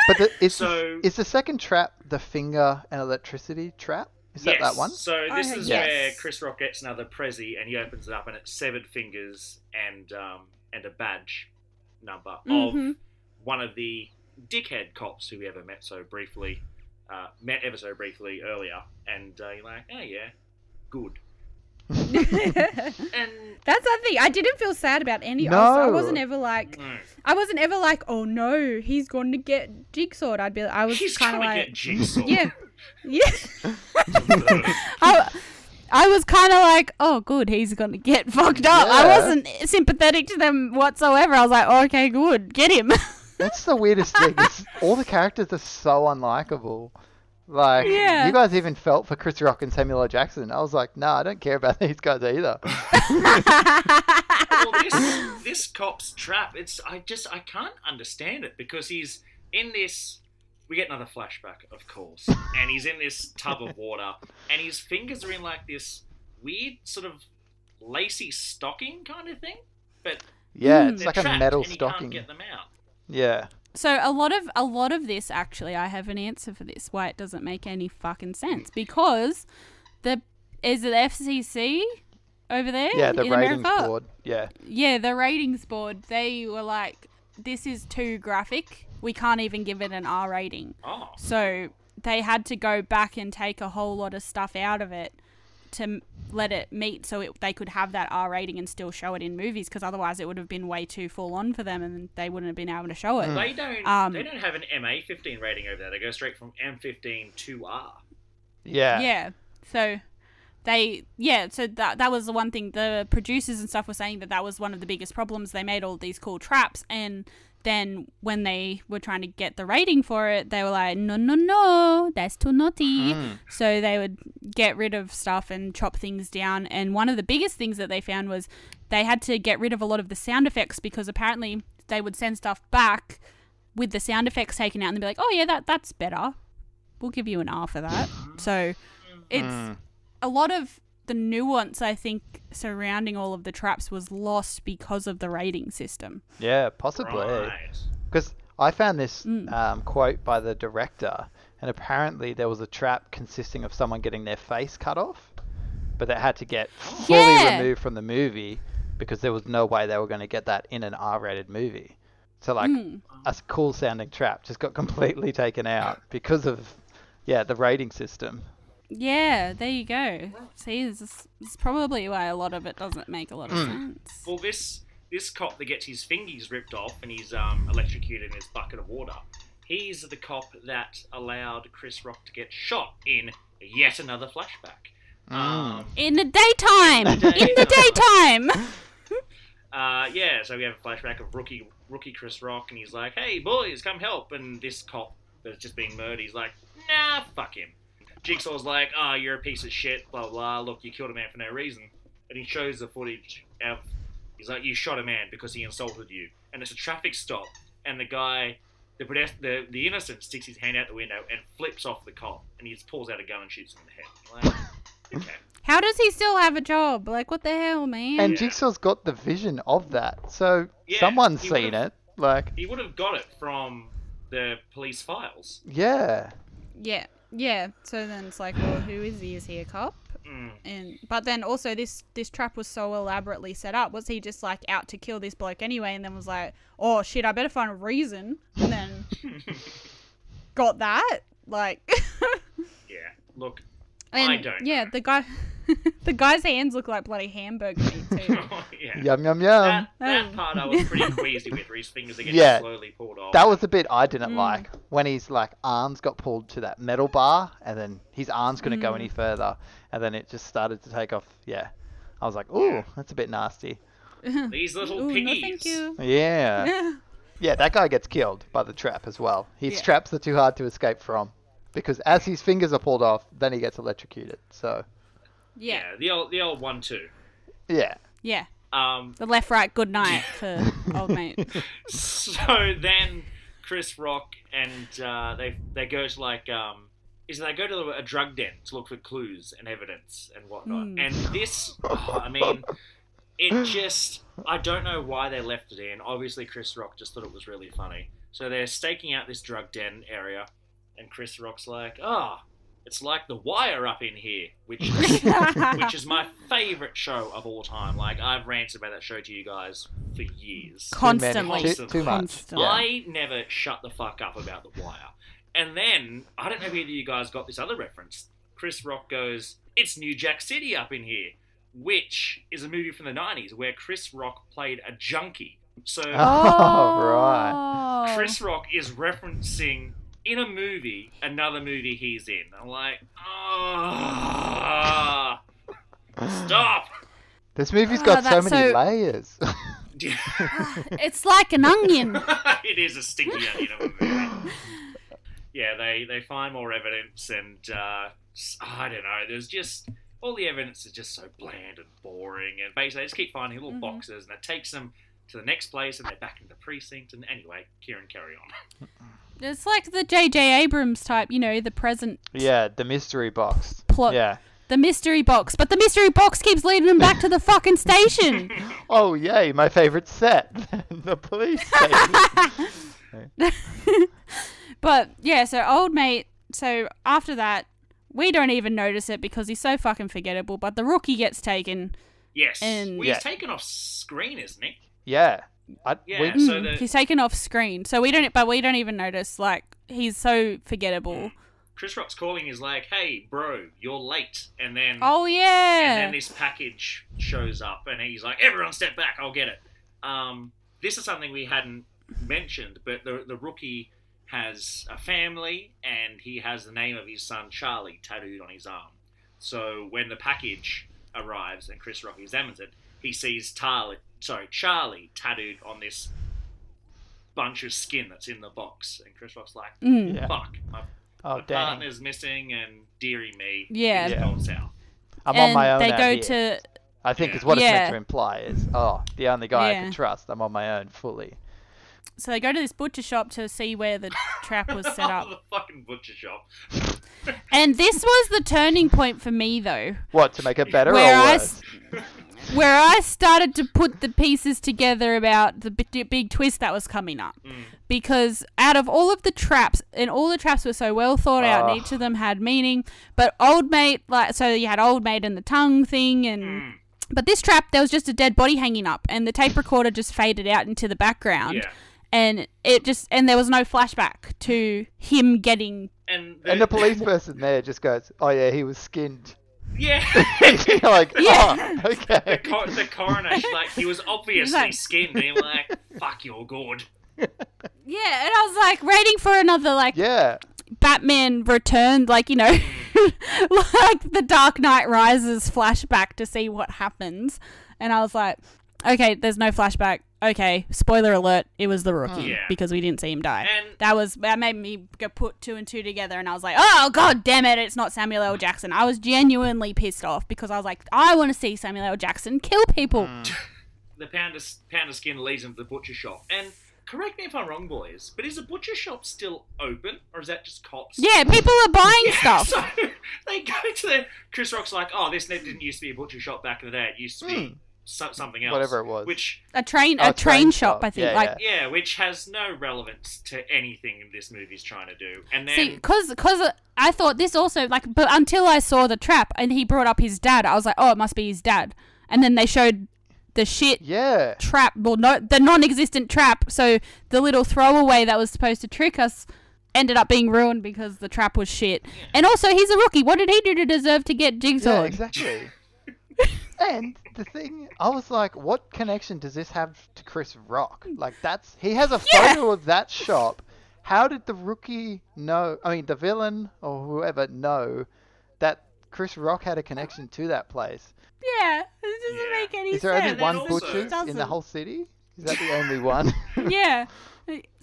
but the, is So- is the second trap the finger and electricity trap? Is that yes. that one? So this heard is yes. where Chris Rock gets another prezi, and he opens it up, and it's severed fingers and um, and a badge number Mhm. of one of the dickhead cops who we ever met so briefly, uh, met ever so briefly earlier, and uh, you're like, oh yeah, good. [LAUGHS] And That's the thing. I didn't feel sad about any. I, was, I wasn't ever like. mm, I wasn't ever like, oh no, he's going to get jigsawed. I'd be. I was he's kind of like, get jigsaw. yeah, Yeah. [LAUGHS] I, I was kind of like, oh, good, he's going to get [LAUGHS] fucked up. I wasn't sympathetic to them whatsoever. I was like, oh, okay, good, get him. [LAUGHS] That's the weirdest thing. is all the characters are so unlikable. Like, Yeah. you guys even felt for Chris Rock and Samuel L. Jackson. I was like, nah, I don't care about these guys either. well, this this cop's trap. It's I just I can't understand it because he's in this. We get another flashback, of course, and he's in this tub of water, and his fingers are in like this weird sort of lacy stocking kind of thing, but Yeah, Mm. it's like a metal stocking. can't get them out. Yeah. So a lot of a lot of this actually I have an answer for this why it doesn't make any fucking sense because the is it FCC over there Yeah, the in ratings America? board. Yeah. Yeah, the ratings board they were like this is too graphic. We can't even give it an R rating. Oh, So they had to go back and take a whole lot of stuff out of it to let it meet so it, they could have that R rating and still show it in movies because otherwise it would have been way too full on for them and they wouldn't have been able to show it. they don't Um, they don't have an MA fifteen rating over there. They go straight from M fifteen to R. Yeah. Yeah. So they yeah, so that that was the one thing the producers and stuff were saying that that was one of the biggest problems. They made all these cool traps and then when they were trying to get the rating for it, they were like, "No, no, no, that's too naughty." Mm. So they would get rid of stuff and chop things down. And one of the biggest things that they found was they had to get rid of a lot of the sound effects because apparently they would send stuff back with the sound effects taken out and they'd be like, "Oh yeah, that that's better. We'll give you an R for that." So it's Mm. a lot of the nuance I think surrounding all of the traps was lost because of the rating system. Yeah, possibly. Right. Because I found this Mm. um, quote by the director, and apparently there was a trap consisting of someone getting their face cut off, but that had to get fully Yeah. removed from the movie because there was no way they were going to get that in an R-rated movie. So like Mm. a s- cool sounding trap just got [LAUGHS] completely taken out because of yeah the rating system. Yeah, there you go. See, this is, this is probably why a lot of it doesn't make a lot of Mm. sense. Well, this this cop that gets his fingers ripped off and he's um, electrocuted in his bucket of water. He's the cop that allowed Chris Rock to get shot in yet another flashback. Mm. Um, In the daytime! In the In the daytime! [LAUGHS] uh, yeah, so we have a flashback of rookie rookie Chris Rock, and he's like, "Hey boys, come help!" And this cop that's just being murdered, he's like, "Nah, fuck him." Jigsaw's like, "Ah, you're a piece of shit." Blah blah. Look, you killed a man for no reason, and he shows the footage of. He's like, "You shot a man because he insulted you," and it's a traffic stop, and the guy. The, the the innocent sticks his hand out the window and flips off the cop, and he just pulls out a gun and shoots him in the head. Like, [LAUGHS] okay. How does he still have a job? Like, what the hell, man? And Yeah. Jigsaw's got the vision of that, so Yeah, someone's seen it. Like He would have got it from the police files. yeah, yeah, yeah. So then it's like, well, who is he? Is he a cop? Mm. And but then also this this trap was so elaborately set up. Was he just like out to kill this bloke anyway? And then was like, oh shit, I better find a reason. And then [LAUGHS] got that. Like, [LAUGHS] Yeah. Look. and I don't yeah, know. the guy, [LAUGHS] the guy's hands look like bloody hamburger meat too. [LAUGHS] yeah. yum yum yum. That, that part I was pretty [LAUGHS] queasy with, where his fingers are getting Yeah. slowly pulled off. That was the bit I didn't Mm. like when his like arms got pulled to that metal bar, and then his arms couldn't go Mm. any further, and then it just started to take off. Yeah, I was like, ooh, that's a bit nasty. These little Ooh, piggies. no, thank you. Yeah, yeah, that guy gets killed by the trap as well. His Yeah. traps are too hard to escape from, because as his fingers are pulled off, then he gets electrocuted. So yeah, yeah, the old the old one too. yeah, yeah. Um, The left, right, good night for [LAUGHS] old mate. so then Chris Rock and uh, they they go to like um, is they go to a drug den to look for clues and evidence and whatnot. Hmm. And this, oh, I mean, it just I don't know why they left it in. Obviously, Chris Rock just thought it was really funny. So they're staking out this drug den area, and Chris Rock's like, "Ah, it's like The Wire up in here," which [LAUGHS] is which is my [LAUGHS] favorite show of all time. Like I've ranted about that show to you guys for years. Constantly. too, too much. Constantly. I never shut the fuck up about The Wire. And then I don't know whether you guys got this other reference. Chris Rock goes, "It's New Jack City up in here," which is a movie from the '90s where Chris Rock played a junkie. So [LAUGHS] Oh, right. Oh. Chris Rock is referencing in a movie, another movie he's in. I'm like, ah, stop. [LAUGHS] This movie's got so many so- layers. [LAUGHS] [LAUGHS] It's like an onion. it is a sticky onion of a movie. Yeah, they, they find more evidence, and uh, s- I don't know. There's just all the evidence is just so bland and boring, and basically they just keep finding little Mhm. boxes, and it takes them to the next place, and they're back in the precinct. And anyway, Kieran, carry on. It's like the J.J. Abrams type, you know, the present yeah, the mystery box. plot, Yeah. the mystery box. But the mystery box keeps leading them back to the fucking station. [LAUGHS] Oh yay, my favorite set, [LAUGHS] the police station. [LAUGHS] but yeah, so old mate. So after that, we don't even notice it because he's so fucking forgettable. But the rookie gets taken. Yes, And- well, Yeah. he's taken off screen, isn't he? yeah. I, Yeah, we- so Mm, the- he's taken off screen, so we don't. But we don't even notice. Like he's so forgettable. Chris Rock's calling is like, "Hey, bro, you're late," and then Oh yeah, and then this package shows up, and he's like, "Everyone, step back! I'll get it." Um, this is something we hadn't mentioned, but the the rookie has a family, and he has the name of his son Charlie tattooed on his arm. So when the package arrives and Chris Rock examines it, he sees Tarly, sorry, Charlie tattooed on this bunch of skin that's in the box, and Chris Rock's like, Mm. Yeah. "Fuck, my, Oh my dang. partner's missing, and dearie me, Yeah. he's Yeah. gone south." I'm and on my own they out go here. to I think Yeah. is what it's Yeah. meant to imply is, oh, the only guy I can trust. I'm on my own fully. so they go to this butcher shop to see where the trap was set [LAUGHS] up. the fucking butcher shop. And this was the turning point for me though, What to make it better Where or worse? s- where I started to put the pieces together about the big, big twist that was coming up. Mm. Because out of all of the traps, and all the traps were so well thought out, and Oh. each of them had meaning. But old mate, like, so you had old mate and the tongue thing, and Mm. but this trap there was just a dead body hanging up, and the tape recorder just faded out into the background, Yeah. and it just and there was no flashback to him getting. And And the police [LAUGHS] person there just goes, oh yeah, he was skinned. Yeah. [LAUGHS] Like, Yeah. oh, okay. the, cor- the coroner, like, he was obviously like- skinned. And you're like, fuck, you're good. [LAUGHS] Yeah, and I was like waiting for another like Yeah. Batman returned, like, you know, mm. [LAUGHS] like the Dark Knight Rises flashback to see what happens. And I was like, okay, there's no flashback. Okay, spoiler alert, it was the rookie Yeah. because we didn't see him die. And that was that made me go put two and two together, and I was like, "Oh God damn it! It's not Samuel L. Jackson." I was genuinely pissed off because I was like, "I want to see Samuel L. Jackson kill people." [LAUGHS] the pound of, pound of skin leads him to the butcher shop. And correct me if I'm wrong, boys, but is the butcher shop still open? Or is that just cops? Yeah, people are buying Yeah, [LAUGHS] stuff. So [LAUGHS] they go to the. Chris Rock's like, oh, this didn't used to be a butcher shop back in the day. It used to be Hmm. So- something else. Whatever it was. Which A train, Oh, a train, train shop, shop. I think. Yeah, like, yeah. Yeah, which has no relevance to anything this movie's trying to do. And then See, cause, cause I thought this also like, but until I saw the trap and he brought up his dad, I was like, oh, it must be his dad. And then they showed the shit Yeah. trap, well, no, the non-existent trap. So the little throwaway that was supposed to trick us ended up being ruined because the trap was shit. And also, he's a rookie. What did he do to deserve to get Jigsaw? Yeah, exactly. [LAUGHS] and the thing, I was like, what connection does this have to Chris Rock? Like, that's he has a [LAUGHS] Yeah. photo of that shop. How did the rookie know? I mean, the villain or whoever know that Chris Rock had a connection to that place? Yeah, it doesn't Yeah. make any sense. Is there sense. only then one also- butcher's in the whole city? Is that the only one? [LAUGHS] Yeah.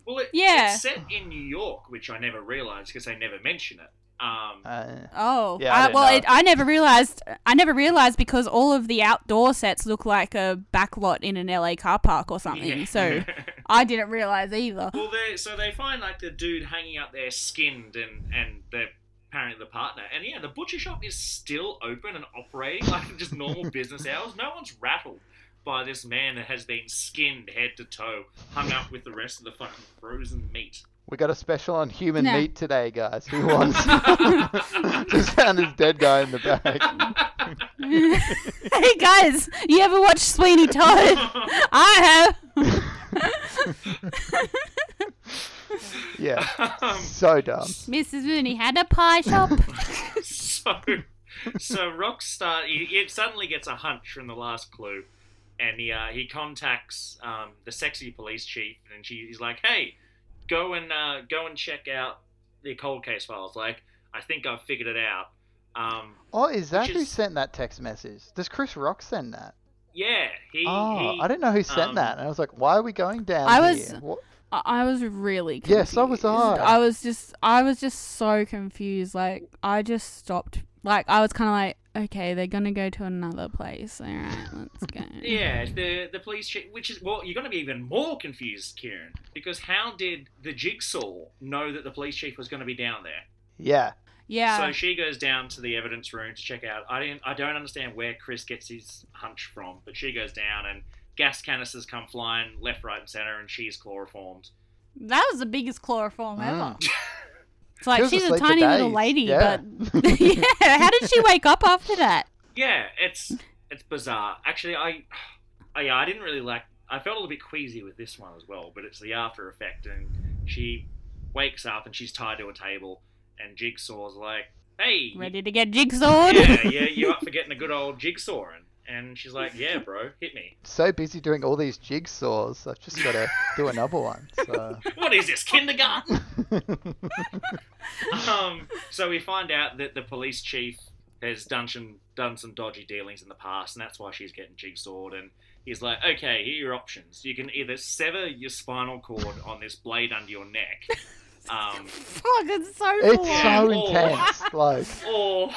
well, it, Yeah. it's set in New York, which I never realized because they never mention it. Um, Uh, Oh, Yeah, I I- well, it, I never realized. I never realized because all of the outdoor sets look like a backlot in an LA car park or something. yeah. So [LAUGHS] I didn't realize either. well, they so they find like the dude hanging up there skinned and and the apparently the partner, and yeah, the butcher shop is still open and operating [LAUGHS] like just normal [LAUGHS] business hours. No one's rattled by this man that has been skinned head to toe, hung up with the rest of the fucking frozen meat. We got a special on human No. meat today, guys. Who wants? [LAUGHS] [LAUGHS] Just found this dead guy in the bag. [LAUGHS] hey guys, you ever watch Sweeney Todd? I have. Yeah. Um, So dumb. Mrs. Mooney had a pie shop. so, so Rockstar he, he suddenly gets a hunch from the last clue, and he uh, he contacts um, the sexy police chief, and she, he's like, "Hey, go and uh, go and check out the cold case files. Like, I think I've figured it out. Um, Oh, is that Which who is- sent that text message? Does Chris Rock send that? yeah, he. oh, he I didn't know who sent um, that. And I was like, why are we going down I was- What? I I was really confused. Yes, so was I. I was just I was just so confused. Like I just stopped. Like I was kind of like, okay, they're gonna go to another place. All right, let's go. [LAUGHS] Yeah, the the police chief, which is well, you're going to be even more confused, Kieran, because how did the jigsaw know that the police chief was going to be down there? Yeah. Yeah. So she goes down to the evidence room to check out. I didn't. I don't understand where Chris gets his hunch from, but she goes down and gas canisters come flying left, right, and center, and she's chloroformed. that was the biggest chloroform ever. Mm. [LAUGHS] It's like She she's a asleep for tiny little lady, Yeah. but [LAUGHS] yeah. How did she wake up after that? Yeah, it's it's bizarre. Actually, I, I yeah, I didn't really like. I felt a little bit queasy with this one as well, but it's the after effect, and she wakes up and she's tied to a table, and Jigsaw's like, "Hey, Ready to get jigsawed? yeah, [LAUGHS] yeah, you up for getting a good old jigsaw?" And, and she's like, "Yeah, [LAUGHS] bro, hit me." So busy doing all these jigsaws, I've just got to do another one. So. [LAUGHS] What is this kindergarten? [LAUGHS] um, so we find out that the police chief has done some done some dodgy dealings in the past, and that's why she's getting jigsawed. And he's like, "Okay, here are your options. You can either sever your spinal cord on this blade under your neck, um, Fuck, it's so it's full Yeah. so intense. Like, or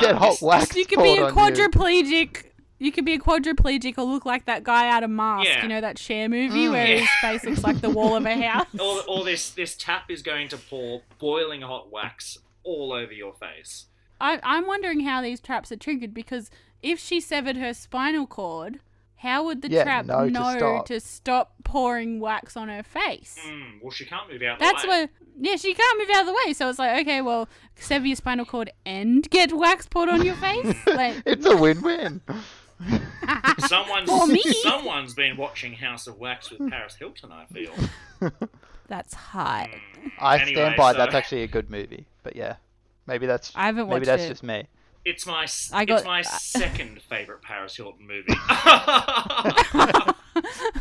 get hot this- wax You could be a on you. quadriplegic. You could be a quadriplegic or look like that guy out of Mask. Yeah. You know that Cher movie Mm. where Yeah. his face looks like the wall of a [LAUGHS] house. or, or this this tap is going to pour boiling hot wax all over your face." I, I'm wondering how these traps are triggered because if she severed her spinal cord, how would the Yeah, trap know to stop. to stop pouring wax on her face? Mm, well, she can't move out. That's the way. where, yeah, she can't move out of the way. So it's like, okay, well, sever your spinal cord and get wax poured on your face. [LAUGHS] Like, it's a win-win. Someone's For me. someone's been watching House of Wax with Paris Hilton. I feel. [LAUGHS] that's hot. Mm. I Anyway, stand by. so That's actually a good movie. But yeah, maybe that's I haven't maybe that's it. just me. It's my s- I got- it's my second favorite Paris Hilton movie. [LAUGHS] [LAUGHS]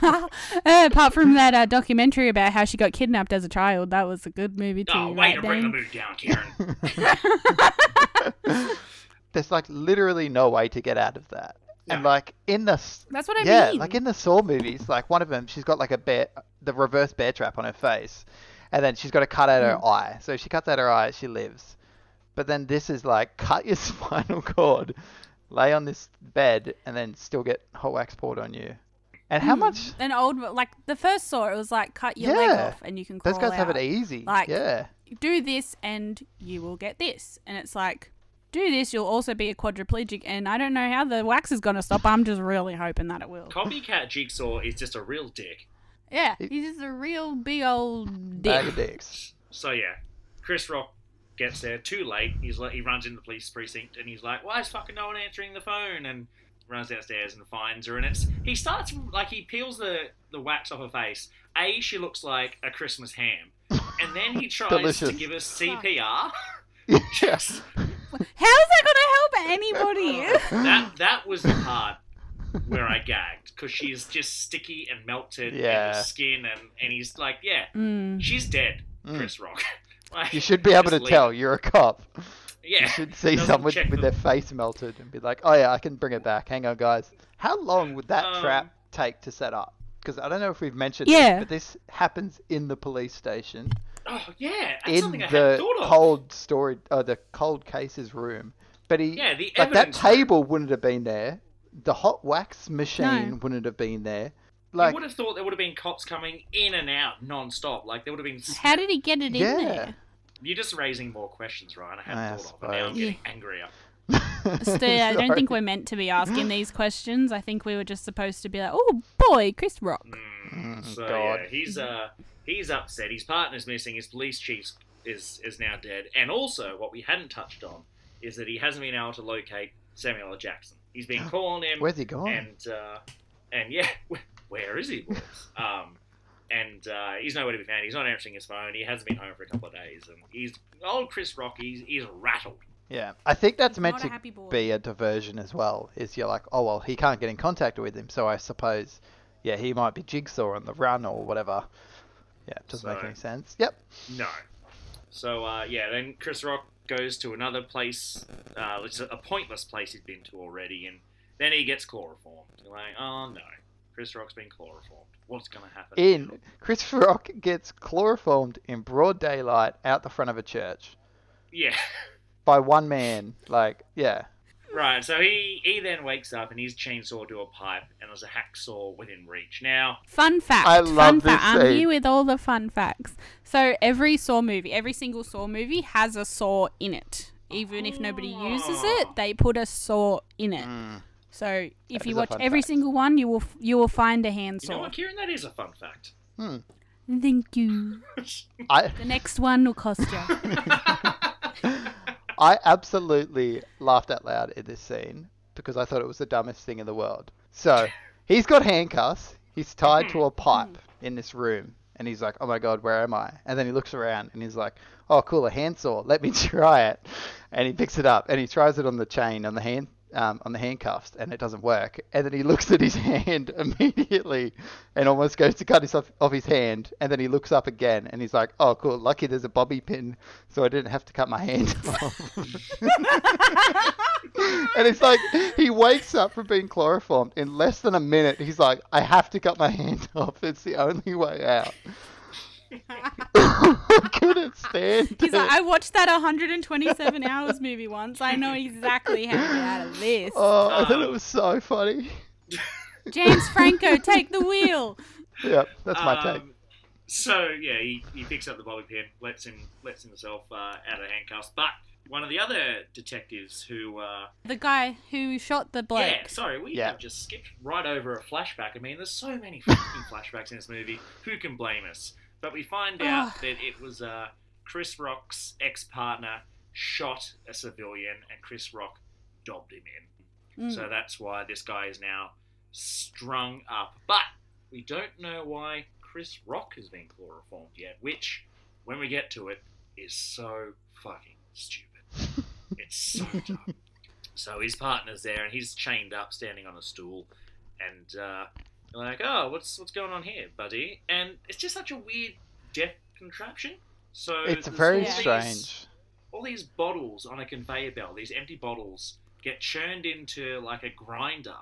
Uh, apart from that uh, documentary about how she got kidnapped as a child, that was a good movie too. oh, way right, to bring the mood down, Kieran. There's like literally no way to get out of that. And like in the That's what I mean. yeah, mean. like in the Saw movies, like one of them, she's got like a bear, the reverse bear trap on her face, and then she's got to cut out her Mm. eye. So if she cuts out her eye, she lives. But then this is like [LAUGHS] cut your [LAUGHS] spinal cord, lay on this bed, and then still get hot wax poured on you. And how Hmm. much? An old, like the first saw, it was like cut your leg off and you can crawl Those guys have it easy. Like- yeah. Do this and you will get this, and it's like. Do this, you'll also be a quadriplegic, and I don't know how the wax is gonna stop. I'm just really hoping that it will. Copycat Jigsaw is just a real dick. Yeah, he's just a real big old dick. Bag of dicks. So yeah, Chris Rock gets there too late. He's like, he runs into the police precinct and he's like, "Why is fucking no one answering the phone?" And runs downstairs and finds her. And it's he starts like he peels the the wax off her face. A, she looks like a Christmas ham, and then he [LAUGHS] tries to give us [LAUGHS] CPR. [LAUGHS] yes. How is that gonna help anybody? that that was the part where I gagged because she's just sticky and melted in Yeah. the skin, and and he's like, "Yeah, mm. she's dead." Mm. Chris Rock. [LAUGHS] Like, You should be able to leave tell. You're a cop. Yeah. You should see someone with, check with their face melted and be like, oh yeah, I can bring it back. Hang on, guys. How long would that Um, trap take to set up? Because I don't know if we've mentioned Yeah. this, but this happens in the police station Oh yeah, that's in something I the thought of. cold story, uh, the cold cases room. But he, Yeah, the like that evidence room. table wouldn't have been there. The hot wax machine No. wouldn't have been there. Like, you Like, would have thought there would have been cops coming in and out non-stop. Like there would have been. How did he get it in there? You're just raising more questions, Ryan. I hadn't I thought of, and now I'm suppose. getting angrier. [LAUGHS] Still, I don't think we're meant to be asking these questions. I think we were just supposed to be like, oh boy, Chris Rock. Mm, Mm, so God. yeah, he's uh he's upset. His partner's missing. His police chief is is now dead. And also, what we hadn't touched on is that he hasn't been able to locate Samuel L. Jackson. He's been calling him. Where's he gone? and uh, and yeah, wh- [LAUGHS] where is he, [LAUGHS] um, and uh, he's nowhere to be found. He's not answering his phone. He hasn't been home for a couple of days, and he's old Chris Rock. He's, he's rattled. Yeah, I think that's meant Not a to be a diversion as well. Is you're like, oh well, he can't get in contact with him, so I suppose, yeah, he might be Jigsaw on the run or whatever. Yeah, it doesn't make any sense. Yep. No. So uh, yeah, then Chris Rock goes to another place. Uh, it's a, a pointless place he's been to already, and then he gets chloroformed. You're like, oh no, Chris Rock's been chloroformed. What's gonna happen? In Chris [LAUGHS] Rock gets chloroformed in broad daylight out the front of a church Yeah. by one man. Like, yeah. Right, so he, he then wakes up and he's chainsawed to a pipe and there's a hacksaw within reach. Now, Fun fact. I fun love this fact. I'm scene. here with all the fun facts. So every Saw movie, every single Saw movie has a saw in it. Even if nobody uses it, they put a saw in it. Mm. So if That you watch every fact. single one, you will you will find a hand you know saw. what, Kieran? That is a fun fact. Hmm. Thank you. [LAUGHS] [LAUGHS] I The next one will cost you. [LAUGHS] I absolutely laughed out loud in this scene because I thought it was the dumbest thing in the world. So he's got handcuffs. He's tied to a pipe mm-hmm. in this room, and he's like, "Oh my god, where am I?" And then he looks around and he's like, "Oh, cool, a handsaw. Let me [LAUGHS] try it." And he picks it up and he tries it on the chain on the hand. Um, on the handcuffs and it doesn't work and then he looks at his [LAUGHS] hand immediately and almost goes to cut his off, off his hand and then he looks up again and he's like oh cool lucky there's a bobby pin so I didn't have to cut my hand [LAUGHS] off and it's like he wakes up from being chloroformed in less than a minute. He's like, I have to cut my [LAUGHS] hand off. It's the only way out. I couldn't stand He's it. like, I watched that 127 hours movie once. I know exactly how to get out of this. oh, I thought it was so funny. James Franco, take the wheel. Yep, that's my take. Um, So yeah, he, he picks up the bobby pin, lets him lets himself uh, out of handcuffs. But one of the other detectives who uh, The guy who shot the bloke. Yeah, sorry, we Yeah. have just skipped right over a flashback. I mean, there's so many fucking flashbacks in this movie. Who can blame us? But we find out Ugh. that it was uh, Chris Rock's ex-partner shot a civilian, and Chris Rock dobbed him in. Mm. So that's why this guy is now strung up. But we don't know why Chris Rock has been chloroformed yet, which, when we get to it, is so fucking stupid. [LAUGHS] it's so dumb. So his partner's there, and he's chained up, standing on a stool, and uh, you're like, "Oh, what's what's going on here, buddy?" And it's just such a weird death contraption. So It's very all these- strange. all these bottles on a conveyor belt, these empty bottles, get churned into like a grinder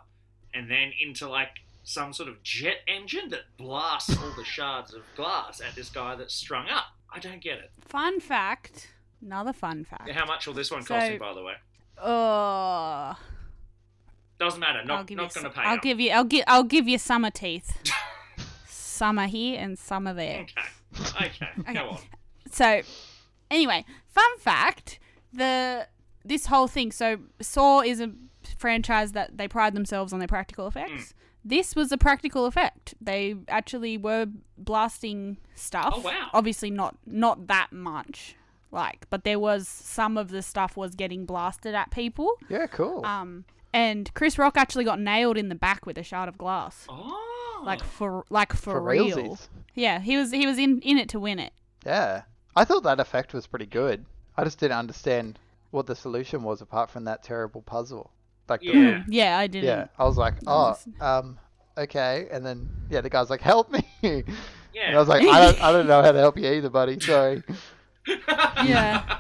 and then into like some sort of jet engine that blasts all the shards of glass at this guy that's strung up. I don't get it. Fun fact. Another fun fact. How much will this one cost So- me, by the way? Oh, Doesn't matter. I'll Not give not you. going to some- pay. I'll up. give you. I'll give. I'll give you summer teeth. [LAUGHS] summer here and summer there. Okay. Okay. [LAUGHS] Okay. Go on. So, anyway, fun fact: the this whole thing. So, Saw is a franchise that they pride themselves on their practical effects. This was a practical effect. They actually were blasting stuff. Oh, wow. Obviously, not not that much, like, but there was some of the stuff was getting blasted at people. Yeah, cool. Um, and Chris Rock actually got nailed in the back with a shard of glass, Oh. like for like for, For real. realsies. Yeah, he was he was in in it to win it. Yeah. I thought that effect was pretty good. I just didn't understand what the solution was apart from that terrible puzzle. Like the Yeah. [LAUGHS] [LAUGHS] Yeah, I didn't. Yeah, I was like, oh, um, okay, and then yeah, the guy's like, help me, Yeah. [LAUGHS] and Yeah. I was like, I don't, I don't know how to help you either, buddy. Sorry. Yeah.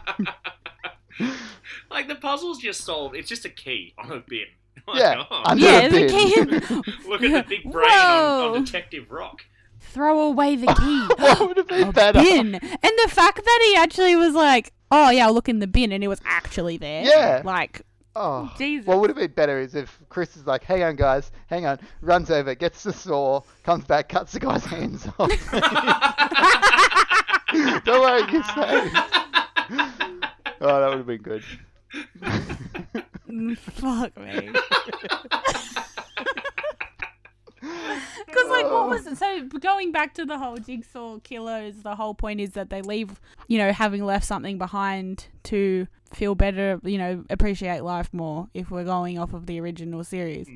Like the puzzle's just solved. It's just a key on a bin. [LAUGHS] Like, Yeah, oh, under Yeah, a the bin. key. [LAUGHS] Look at the big [LAUGHS] brain on, on Detective Rock. Throw away the key. what would have been a better? bin. And the fact that he actually was like, "Oh yeah, I'll look in the bin," and it was actually there. Yeah. Like, Oh, Jesus. what would have been better is if Chris is like, hang on, guys, hang on, runs over, gets the saw, comes back, cuts the guy's hands off. Don't worry, you're safe. Oh, that would have been good. Mm, fuck me. [LAUGHS] Because like, what was it? So going back to the whole jigsaw killers, the whole point is that they leave, you know, having left something behind to feel better, you know, appreciate life more. If we're going off of the original series,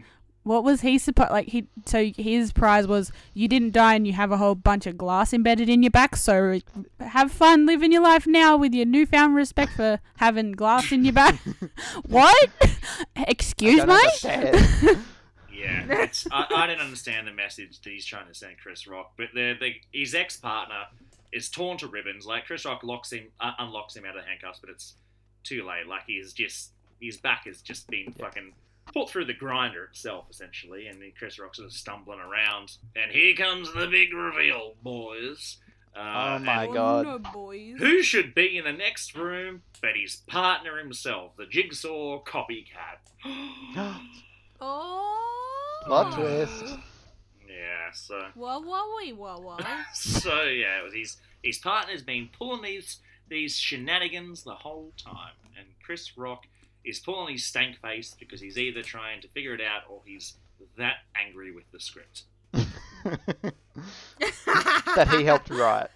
what was he supposed like? He so his prize was you didn't die and you have a whole bunch of glass embedded in your back. So have fun living your life now with your newfound respect for having glass in your back. [LAUGHS] what? Excuse me. [LAUGHS] Yeah, it's, [LAUGHS] I, I don't understand the message that he's trying to send Chris Rock, but the, the his ex partner is torn to ribbons. Like Chris Rock locks him, uh, unlocks him out of the handcuffs, but it's too late. Like he's just his back has just been fucking put through the grinder itself, essentially, and then Chris Rock's sort of stumbling around. And here comes the big reveal, boys. Uh, Oh my and God. no, boys. Who should be in the next room but his partner himself, the Jigsaw copycat? [GASPS] Oh. Plot twist. yeah, so Whoa, whoa, wee, whoa, whoa. [LAUGHS] so yeah, it was his his partner's been pulling these these shenanigans the whole time, and Chris Rock is pulling his stank face because he's either trying to figure it out or he's that angry with the script. [LAUGHS] that he helped write.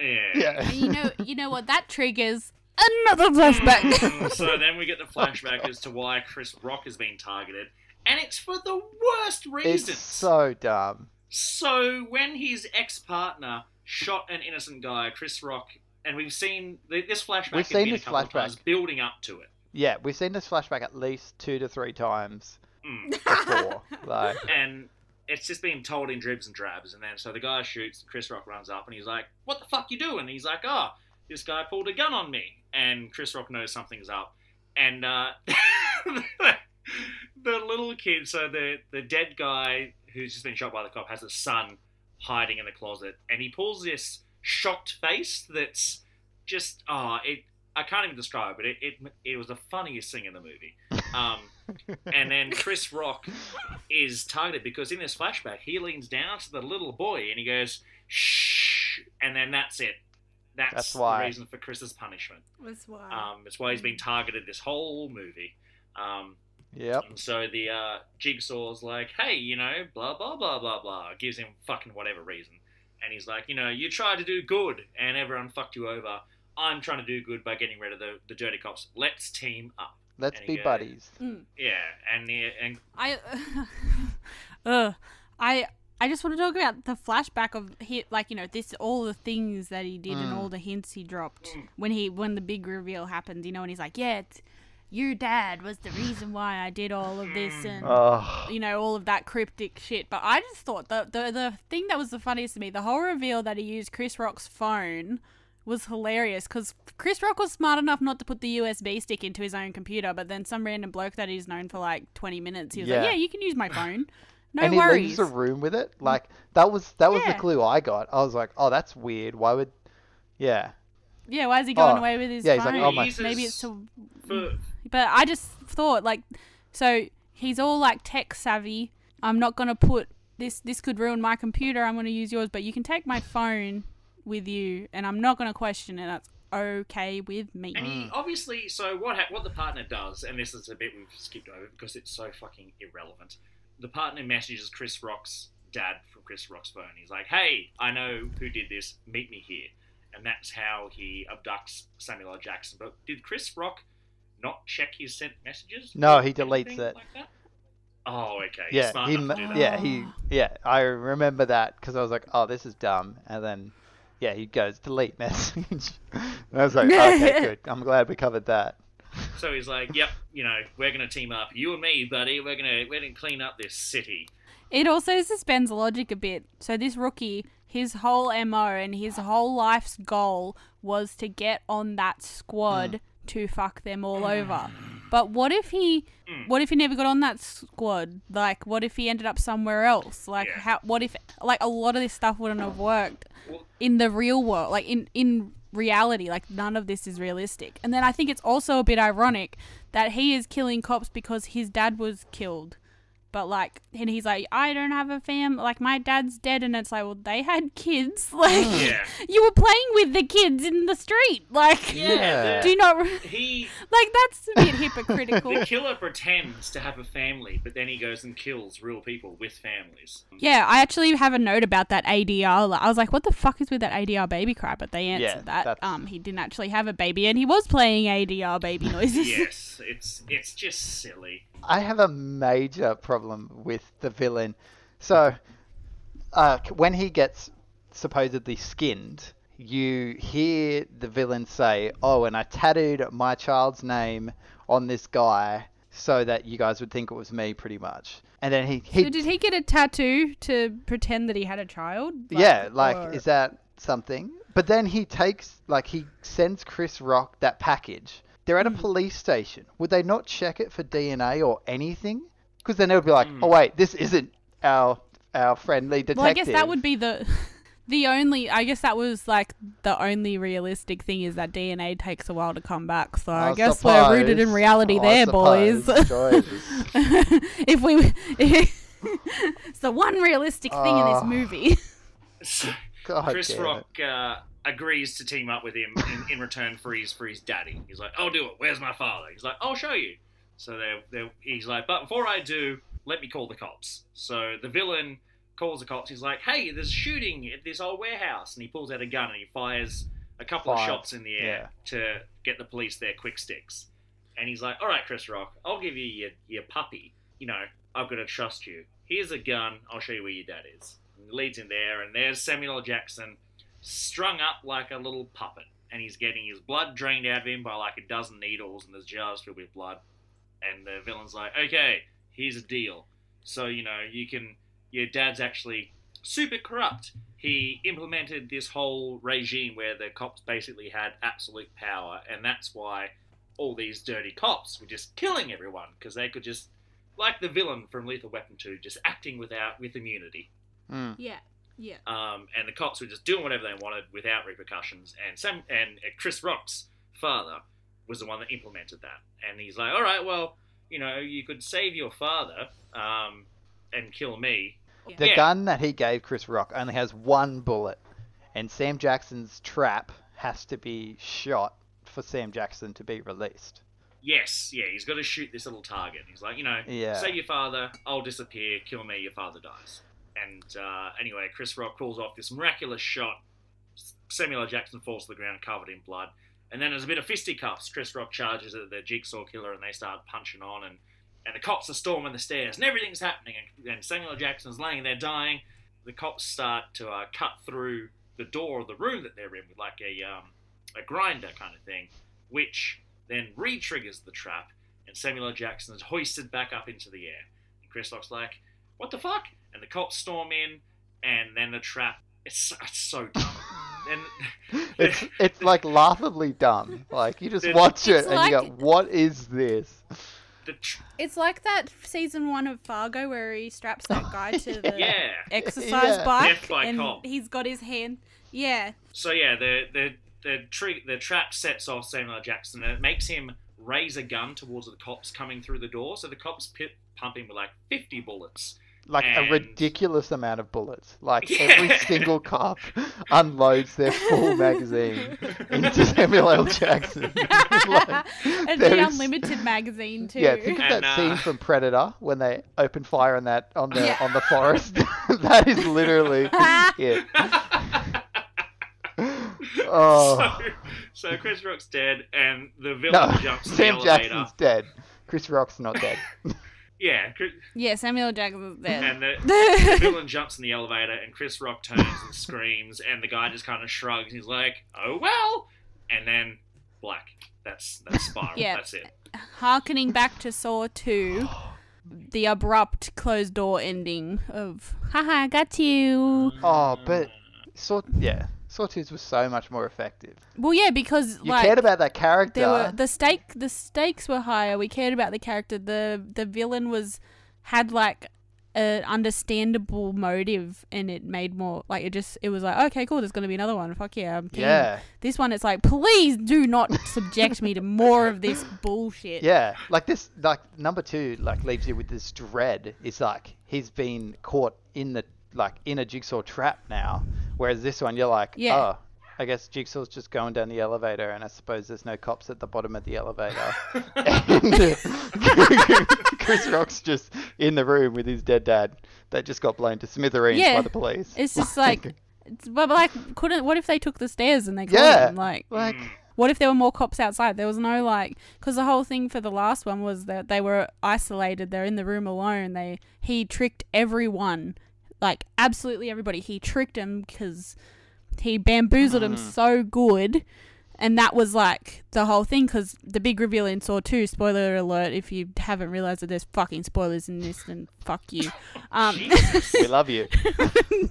Yeah. Yeah. You know, you know what? That triggers another flashback. Mm, so then we get the flashback as to why Chris Rock has been targeted, and it's for the worst reasons. It's so dumb. So when his ex-partner shot an innocent guy, Chris Rock, and we've seen this flashback We've seen been this a couple of flashback. times building up to it. Yeah, we've seen this flashback at least two to three times Mm. before. [LAUGHS] like, and it's just been told in dribs and drabs. And then so the guy shoots, Chris Rock runs up, and he's like, "What the fuck you doing?" And he's like, "Oh, this guy pulled a gun on me." And Chris Rock knows something's up, and uh, [LAUGHS] the little kid, so the the dead guy who's just been shot by the cop has a son hiding in the closet, and he pulls this shocked face that's just oh it. I can't even describe it. It, it. it was the funniest thing in the movie. [LAUGHS] Um, and then Chris Rock is targeted because in this flashback he leans down to the little boy and he goes shh, and then that's it. That's, That's the why. reason for Chris's punishment. That's why. Um, it's why he's been targeted this whole movie. Um, yep. and so the uh, Jigsaw's like, hey, you know, blah blah blah blah blah, gives him fucking whatever reason, and he's like, you know, you tried to do good and everyone fucked you over. I'm trying to do good by getting rid of the, the dirty cops. Let's team up. Let's be goes- buddies. Yeah, and the, and I, [LAUGHS] uh, I, I just want to talk about the flashback of he, like you know, this all the things that he did and Mm. all the hints he dropped Mm. when he when the big reveal happened. You know, and he's like, yeah, it's, your dad was the reason why I did all of this and. Oh, you know all of that cryptic shit. But I just thought the the the thing that was the funniest to me, the whole reveal that he used Chris Rock's phone was hilarious because Chris Rock was smart enough not to put the USB stick into his own computer, but then some random bloke that he's known for like twenty minutes, he was like, Yeah. "Yeah, you can use my phone, [LAUGHS] no and he leaves the room with it. Like that was that was Yeah. the clue I got. I was like, oh, that's weird. Why would? Yeah. yeah, why is he going Oh, away with his yeah, he's phone? like, oh, my- Maybe it's to for But I just thought like, so he's all like tech savvy. I'm not gonna put this. This could ruin my computer. I'm gonna use yours, but you can take my phone with you, and I'm not gonna question it. That's okay with me. And he Mm. obviously, so what ha- what the partner does, and this is a bit we've skipped over because it's so fucking irrelevant. The partner messages Chris Rock's dad from Chris Rock's phone. He's like, "Hey, I know who did this. Meet me here." And that's how he abducts Samuel L. Jackson. But did Chris Rock not check his sent messages? No, he deletes it. Like that? Oh, okay. Yeah, smart he, to do that. yeah, he, yeah. I remember that because I was like, "Oh, this is dumb," and then, yeah, he goes delete message. and [LAUGHS] I was like, [LAUGHS] "Okay, good. I'm glad we covered that." So he's like, "Yep, you know, we're gonna team up. You and me, buddy. We're gonna we're gonna clean up this city." It also suspends logic a bit. So this rookie, his whole mo and his whole life's goal was to get on that squad hmm. to fuck them all over. [SIGHS] [LAUGHS] But what if he, Mm. what if he never got on that squad? Like, what if he ended up somewhere else? Like, Yeah. how? What if, like, a lot of this stuff wouldn't have worked Well- in the real world? Like in in reality, like none of this is realistic. And then I think it's also a bit ironic that he is killing cops because his dad was killed. But like, and he's like, I don't have a fam. Like my dad's dead, and it's like, well, they had kids. [LAUGHS] Like, Yeah. [LAUGHS] you were playing with the kids in the street. Like, Yeah. [LAUGHS] do you not re- He like that's a bit hypocritical. the killer pretends to have a family, but then he goes and kills real people with families. yeah, I actually have a note about that ADR. I was like, what the fuck is with that ADR baby cry? But they answered Yeah, that. that's- Um, he didn't actually have a baby, and he was playing ADR baby noises. yes, it's it's just silly. I have a major problem with the villain. So, uh, when he gets supposedly skinned, you hear the villain say, "Oh, and I tattooed my child's name on this guy so that you guys would think it was me, pretty much." And then he, he so did he get a tattoo to pretend that he had a child? yeah, like or- is that something? But then he takes, like, he sends Chris Rock that package. They're at a Mm. police station. Would they not check it for DNA or anything? Because then they would be like, Mm. oh wait, this isn't our our friendly detective. Well, I guess that would be the [LAUGHS] the only. I guess that was like the only realistic thing is that DNA takes a while to come back. So I, I guess we're rooted in reality I there, boys. suppose, Joyce. [LAUGHS] if we, [LAUGHS] it's the one realistic thing in this Oh. movie. God Chris damn. Rock uh, agrees to team up with him in, in return for his for his daddy. He's like, "I'll do it. Where's my father?" He's like, "I'll show you." So they they he's like, "But before I do, let me call the cops." So the villain calls the cops. He's like, "Hey, there's a shooting at this old warehouse," and he pulls out a gun and he fires a couple Fire. of shots in the air to get the police their quick sticks. And he's like, "All right, Chris Rock, I'll give you your your puppy. You know, I've got to trust you. Here's a gun. I'll show you where your dad is." And he leads in there, and there's Samuel L. Jackson strung up like a little puppet, and he's getting his blood drained out of him by like a dozen needles, and there's jars filled with blood. And the villain's like, "Okay, here's a deal. So you know, you can. Your dad's actually super corrupt. He implemented this whole regime where the cops basically had absolute power, and that's why all these dirty cops were just killing everyone because they could just, like the villain from Lethal Weapon 2, just acting without with immunity. Mm. yeah, yeah. Um, and the cops were just doing whatever they wanted without repercussions. And Sam and uh, Chris Rock's father was the one that implemented that. And he's like, all right, well, you know, you could save your father um, and kill me. The Yeah. gun that he gave Chris Rock only has one bullet, and Sam Jackson's trap has to be shot for Sam Jackson to be released. Yes, yeah, he's got to shoot this little target. He's like, you know, Yeah. save your father, I'll disappear, kill me, your father dies. And uh, anyway, Chris Rock pulls off this miraculous shot. Samuel L. Jackson falls to the ground covered in blood. And then there's a bit of fisticuffs. Chris Rock charges at the jigsaw killer and they start punching on. And, and the cops are storming the stairs and everything's happening. And, and Samuel L. Jackson's laying there dying. The cops start to uh, cut through the door of the room that they're in with like a, um, a grinder kind of thing, which then re-triggers the trap, and Samuel L. Jackson is hoisted back up into the air. And Chris Rock's like, "What the fuck?" And the cops storm in, and then the trap. It's, it's so dumb. [LAUGHS] and It's [LAUGHS] it's like laughably dumb. Like you just It's watch it and you go, "What is this?" the tr- It's like that season one of Fargo where he straps that guy [LAUGHS] to the yeah. exercise Yeah. bike, Death by and cop. he's got his hand. Yeah, So yeah, the the the tri- the trap sets off Samuel L. Jackson, and it makes him raise a gun towards the cops coming through the door. So the cops pit, pump him with like fifty bullets. Like And- a ridiculous amount of bullets. Like Yeah. [LAUGHS] every single cop [LAUGHS] unloads their full magazine into Samuel L. Jackson. [LAUGHS] like, and there the is- unlimited magazine too. Yeah, think of And, that uh, scene from Predator when they open fire on that on the Yeah. on the forest. that is literally it. Oh so, so Chris Rock's dead, and the villain no, jumps in Sam the elevator. Jackson's dead. Chris Rock's not dead. Yeah, yeah, Samuel L. Jackson's dead. and the, [LAUGHS] the villain jumps in the elevator, and Chris Rock turns and screams, and the guy just kind of shrugs. He's like, "Oh well," and then black. That's that's [LAUGHS] Spiral. Yeah. That's it. Harkening back to Saw 2, [GASPS] the abrupt closed door ending of, haha, I got you. Oh, but Saw yeah, Saw 2 was so much more effective. Well, yeah, because You like cared about that character. there were the stake, the stakes were higher. We cared about the character. the The villain was had like an understandable motive, and it made more like it just it was like okay, cool. There's gonna be another one. Fuck yeah, I'm keen. yeah, This one, it's like please do not subject me to more of this [LAUGHS] bullshit. yeah. Like this, like number two, like leaves you with this dread. It's like he's been caught in the like in a jigsaw trap now. Whereas this one, you're like, Yeah. oh, I guess Jigsaw's just going down the elevator, and I suppose there's no cops at the bottom of the elevator. and [LAUGHS] [LAUGHS] Chris Rock's just in the room with his dead dad that just got blown to smithereens Yeah. by the police. It's just [LAUGHS] like, it's, but like, couldn't? What if they took the stairs and they caught Yeah. him? Like, like Mm. what if there were more cops outside? There was no like, because the whole thing for the last one was that they were isolated. They're in the room alone. They he tricked everyone, like absolutely everybody. He tricked him because he bamboozled them Mm. so good. and that was like the whole thing because the big reveal in Saw 2, spoiler alert, if you haven't realized that there's fucking spoilers in this, then fuck you. [LAUGHS] Um, We love you. [LAUGHS]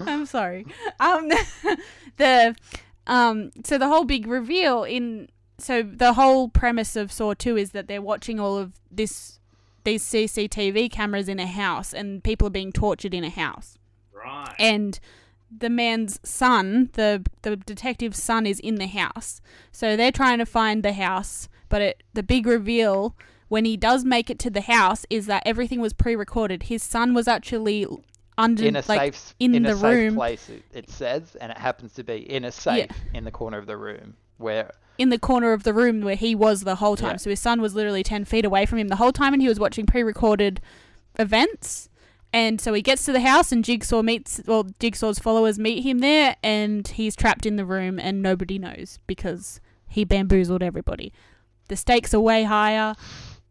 I'm sorry. Um, [LAUGHS] the um, so the whole big reveal in so the whole premise of Saw Two is that they're watching all of this these CCTV cameras in a house and people are being tortured in a house Right. and the man's son, the the detective's son, is in the house. So they're trying to find the house, but it, the big reveal when he does make it to the house is that everything was pre-recorded. His son was actually under In a like safe in in the a safe room place, it, it says, and it happens to be in a safe in the corner of the room where in the corner of the room where he was the whole time. Yeah. So his son was literally 10 feet away from him the whole time and he was watching pre-recorded events. And so he gets to the house and Jigsaw meets well Jigsaw's followers meet him there and he's trapped in the room and nobody knows because he bamboozled everybody. The stakes are way higher.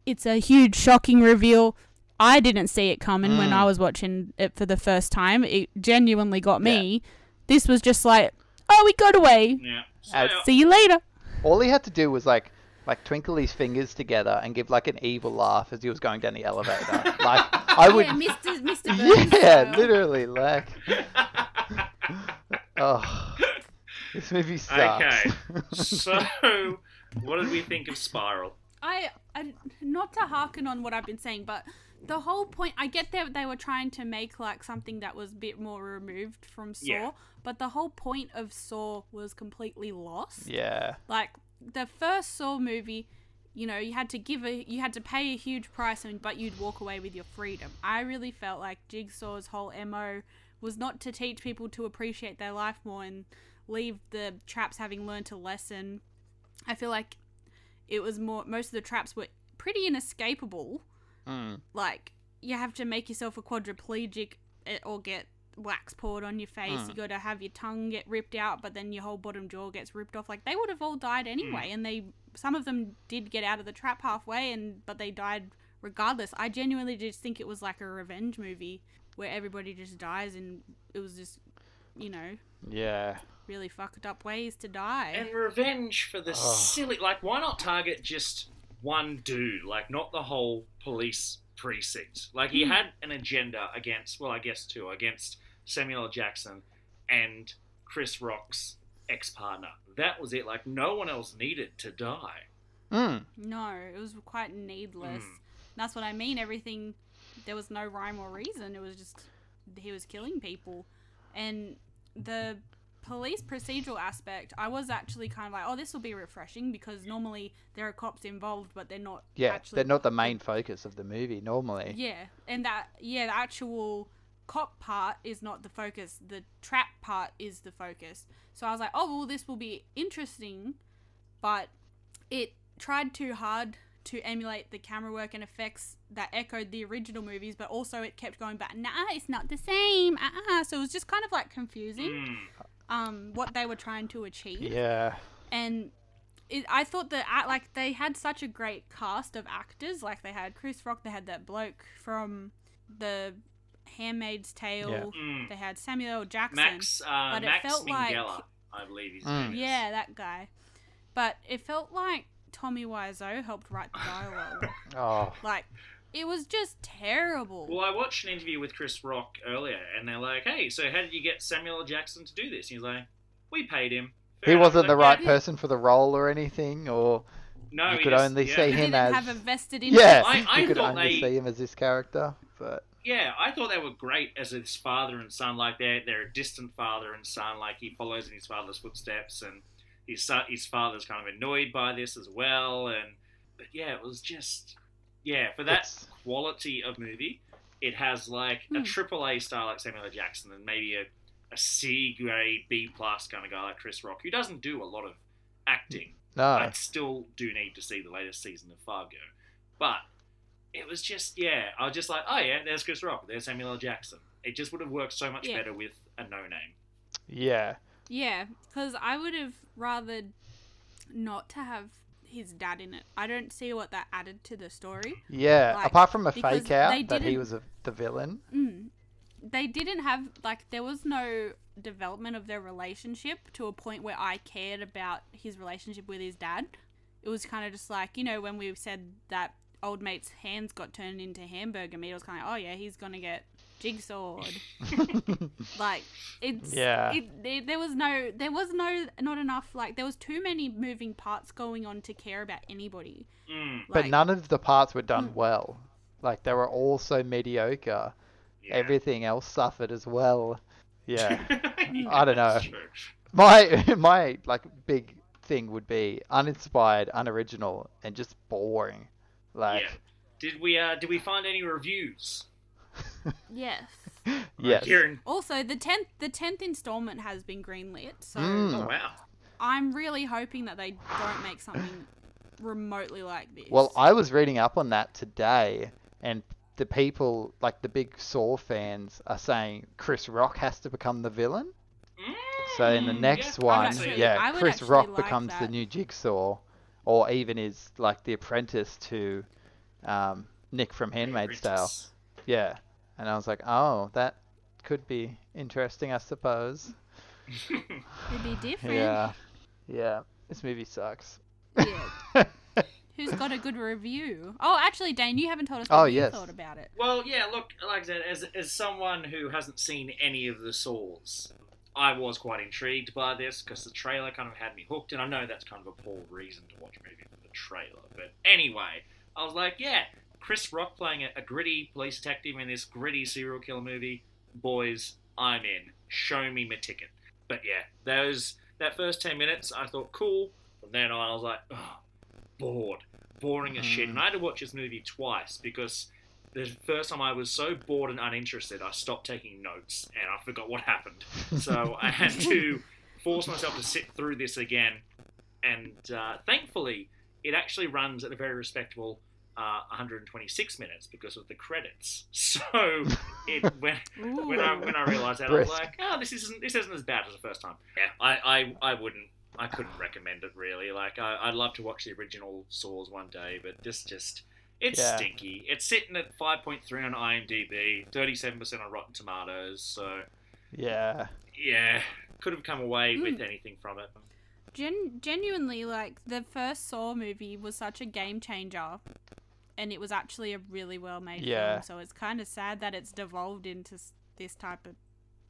It's a huge shocking reveal. I didn't see it coming when Mm. I was watching it for the first time. It genuinely got me. This was just like, oh, we got away. Yeah. So, Uh, See you later. all he had to do was like like twinkle his fingers together and give like an evil laugh as he was going down the elevator. [LAUGHS] like I would Yeah, Mr. Mr. [LAUGHS] Burns Yeah, style. literally like [LAUGHS] oh this movie sucks. Okay. so, what did we think of Spiral? I, I not to harken on what I've been saying, but the whole point I get that they were trying to make like something that was a bit more removed from Saw, Yeah. but the whole point of Saw was completely lost. yeah. Like the first Saw movie, you know, you had to give a you had to pay a huge price and but you'd walk away with your freedom. I really felt like Jigsaw's whole MO was not to teach people to appreciate their life more and leave the traps having learned a lesson. I feel like it was more most of the traps were pretty inescapable. Mm. Like you have to make yourself a quadriplegic eh, or get wax poured on your face. Hmm. You got to have your tongue get ripped out, but then your whole bottom jaw gets ripped off. Like they would have all died anyway, and they some of them did get out of the trap halfway, and but they died regardless. I genuinely just think it was like a revenge movie where everybody just dies, and it was just you know Yeah. really fucked up ways to die. And revenge for the Oh. silly. Like, why not target just one dude? Like, not the whole police precinct. Like, he Hmm. had an agenda against, well, I guess two, against Samuel L. Jackson and Chris Rock's ex partner. That was it. Like, no one else needed to die. Mm. No, it was quite needless. Mm. That's what I mean. Everything, there was no rhyme or reason. It was just he was killing people, and the police procedural aspect. I was actually kind of like, oh, this will be refreshing because normally there are cops involved, but they're not. Yeah, actually, they're not the main focus of the movie normally. Yeah, and that yeah, the actual cop part is not the focus. The trap part is the focus. So I was like, oh well, this will be interesting, but it tried too hard to emulate the camera work and effects that echoed the original movies, but also it kept going back. Nah, it's not the same. Uh-uh. So it was just kind of like confusing. Mm. Um, what they were trying to achieve Yeah. and it, I thought that like they had such a great cast of actors. Like they had Chris Rock, they had that bloke from the Handmaid's Tale. Yeah. Mm. They had Samuel Jackson. Max, uh, but it Max felt like- I believe his Mm. name is. Yeah, that guy. But it felt like Tommy Wiseau helped write the dialogue. [LAUGHS] Oh. like it was just terrible. Well, I watched an interview with Chris Rock earlier, and they're like, "Hey, so how did you get Samuel L. Jackson to do this?" And he's like, "We paid him." He Fair enough." wasn't the Like, right yeah, person for the role or anything, or No, you he could just- only yeah. see he him didn't as have a vested interest. yeah, I- I you could thought only they- see him as this character. But Yeah, I thought they were great as his father and son. Like they're they're a distant father and son. Like he follows in his father's footsteps, and his son, his father's kind of annoyed by this as well. And but yeah, it was just yeah for that It's- quality of movie, it has like a Hmm. triple A star like Samuel L. Jackson and maybe a a C grade B plus kind of guy like Chris Rock, who doesn't do a lot of acting. no, I still do need to see the latest season of Fargo. But it was just, yeah, I was just like, oh yeah, there's Chris Rock, there's Samuel L. Jackson. It just would have worked so much Yeah. better with a no name. yeah, Yeah, because I would have rather not to have his dad in it. I don't see what that added to the story. yeah. Like, Apart from a fake out that he was a, the villain. Mm. they didn't have like there was no development of their relationship to a point where I cared about his relationship with his dad. It was kind of just like you know when we said that old mate's hands got turned into hamburger meat. I was kind of oh yeah he's gonna get jigsawed. [LAUGHS] like it's Yeah. It, it, there was no there was no not enough like there was too many moving parts going on to care about anybody. Mm, but none of the parts were done Mm. well. Like they were all so mediocre. yeah. Everything else suffered as well. Yeah. [LAUGHS] Mm. [LAUGHS] I don't know. My my like big thing would be uninspired, unoriginal, and just boring. Like Yeah. Did we uh did we find any reviews? [LAUGHS] yes. [LAUGHS] yes. Kieran. Also, the tenth the tenth installment has been greenlit, so Mm. Oh wow. I'm really hoping that they don't make something [LAUGHS] remotely like this. Well, I was reading up on that today, and the people, like the big Saw fans, are saying Chris Rock has to become the villain. So in the Mm, next yeah, one, I can see it. yeah, Chris Rock like becomes the new Jigsaw, or even is like the apprentice to um, Nick from Handmaid's Tale. Apprentice. Yeah, and I was like, oh, that could be interesting, I suppose. it'd be [LAUGHS] different. Yeah, yeah. This movie sucks. Yeah. [LAUGHS] Who's got a good review? Oh, actually, Dane, you haven't told us oh, what Oh, you yes. thought about it. Well, yeah, look, like I said, as, as someone who hasn't seen any of the Saws, I was quite intrigued by this because the trailer kind of had me hooked, and I know that's kind of a poor reason to watch a movie for the trailer. But anyway, I was like, yeah, Chris Rock playing a, a gritty police detective in this gritty serial killer movie, boys, I'm in. Show me my ticket. But yeah, those that first ten minutes, I thought cool. From then on, I was like, oh, bored, boring as shit, and I had to watch this movie twice because the first time I was so bored and uninterested, I stopped taking notes and I forgot what happened. So I had to [LAUGHS] force myself to sit through this again. And uh, thankfully, it actually runs at a very respectable uh, 126 minutes because of the credits. [LAUGHS] So it [LAUGHS] when when I when I realised that, I was like, oh, this isn't this isn't as bad as the first time. Yeah, I I, I wouldn't. I couldn't recommend it really. Like I, I'd love to watch the original Saws one day, but this just it's Yeah. stinky. It's sitting at 5.3 on IMDb, 37% on Rotten Tomatoes. So yeah. yeah, could have come away with Mm. anything from it. Gen- genuinely, like the first Saw movie was such a game changer, and it was actually a really well made Yeah. film. So it's kind of sad that it's devolved into this type of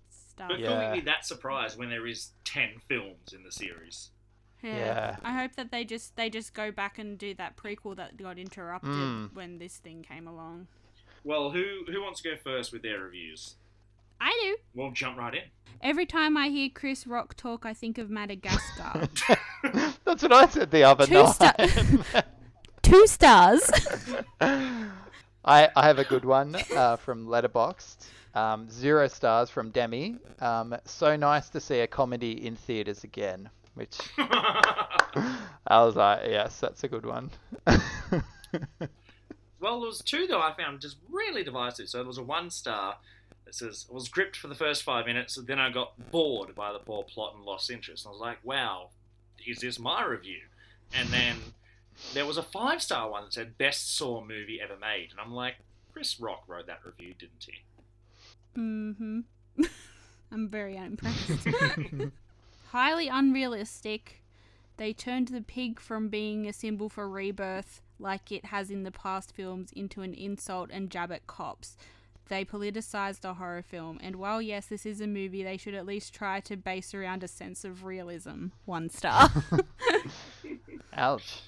stuff. But Yeah. can we be that surprised when there is 10 films in the series? Yeah. I hope that they just they just go back and do that prequel that got interrupted Mm. when this thing came along. Well, who who wants to go first with their reviews? I do. We'll jump right in. Every time I hear Chris Rock talk, I think of Madagascar. [LAUGHS] That's what I said the other Two night. [LAUGHS] Two stars. [LAUGHS] I, I have a good one uh, from Letterboxd. Um, zero stars from Demi. Um, so nice to see a comedy in theaters again. Which [LAUGHS] I was like, yes, that's a good one. [LAUGHS] Well, there was two though I found just really divisive. So there was a one star that says I was gripped for the first five minutes, and then I got bored by the poor plot and lost interest. And I was like, wow, is this my review? And then there was a five star one that said best Saw movie ever made, and I'm like, Chris Rock wrote that review, didn't he? mm-hmm. [LAUGHS] I'm very unimpressed. [LAUGHS] Highly unrealistic. They turned the pig from being a symbol for rebirth, like it has in the past films, into an insult and jab at cops. They politicized a horror film, and while yes, this is a movie, they should at least try to base around a sense of realism. One star. [LAUGHS] Ouch.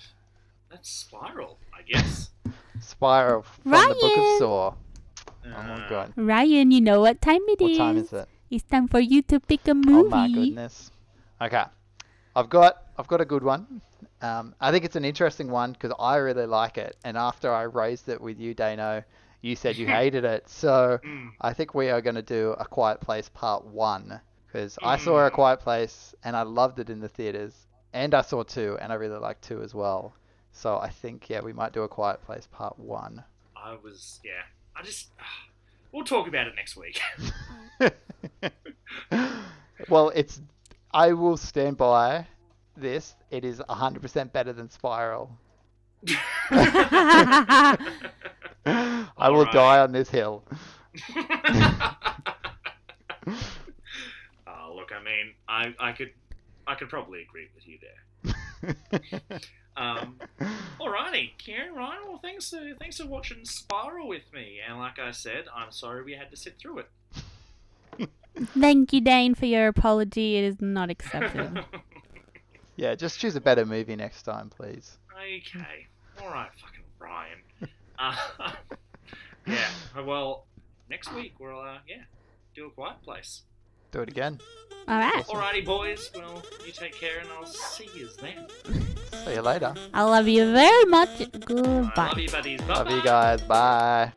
That's Spiral, I guess. [LAUGHS] Spiral from the Book of Saw. Oh Uh, my god. Ryan, you know what time it What time is it? It's time for you to pick a movie. Oh my goodness. Okay, I've got I've got a good one. Um, I think it's an interesting one because I really like it, and after I raised it with you, Dano, you said you [LAUGHS] hated it. So Mm. I think we are going to do a Quiet Place Part One because I saw a Mm. Quiet Place and I loved it in the theaters, and I saw two, and I really liked two as well. So I think yeah, we might do a Quiet Place Part One. I was, yeah. I just, [SIGHS] we'll talk about it next week. [LAUGHS] well, it's. I will stand by this. It is 100% better than Spiral. I will Alright. die on this hill. [LAUGHS] Ah, look, I mean, I, I could I could probably agree with you there. [LAUGHS] Um, alrighty, Kieran, Ryan. Well, thanks for thanks for watching Spiral with me. And like I said, I'm sorry we had to sit through it. [LAUGHS] Thank you, Dane, for your apology. It is not accepted. [LAUGHS] yeah, just choose a better movie next time, please. okay, all right, fucking Ryan. Uh, yeah. Well, next week we'll uh, yeah do a quiet place. Do it again. All right. Alrighty, boys. Well, you take care, and I'll see you then. see you later. I love you very much. Goodbye. I love you, buddies. Bye. Love you guys. Bye.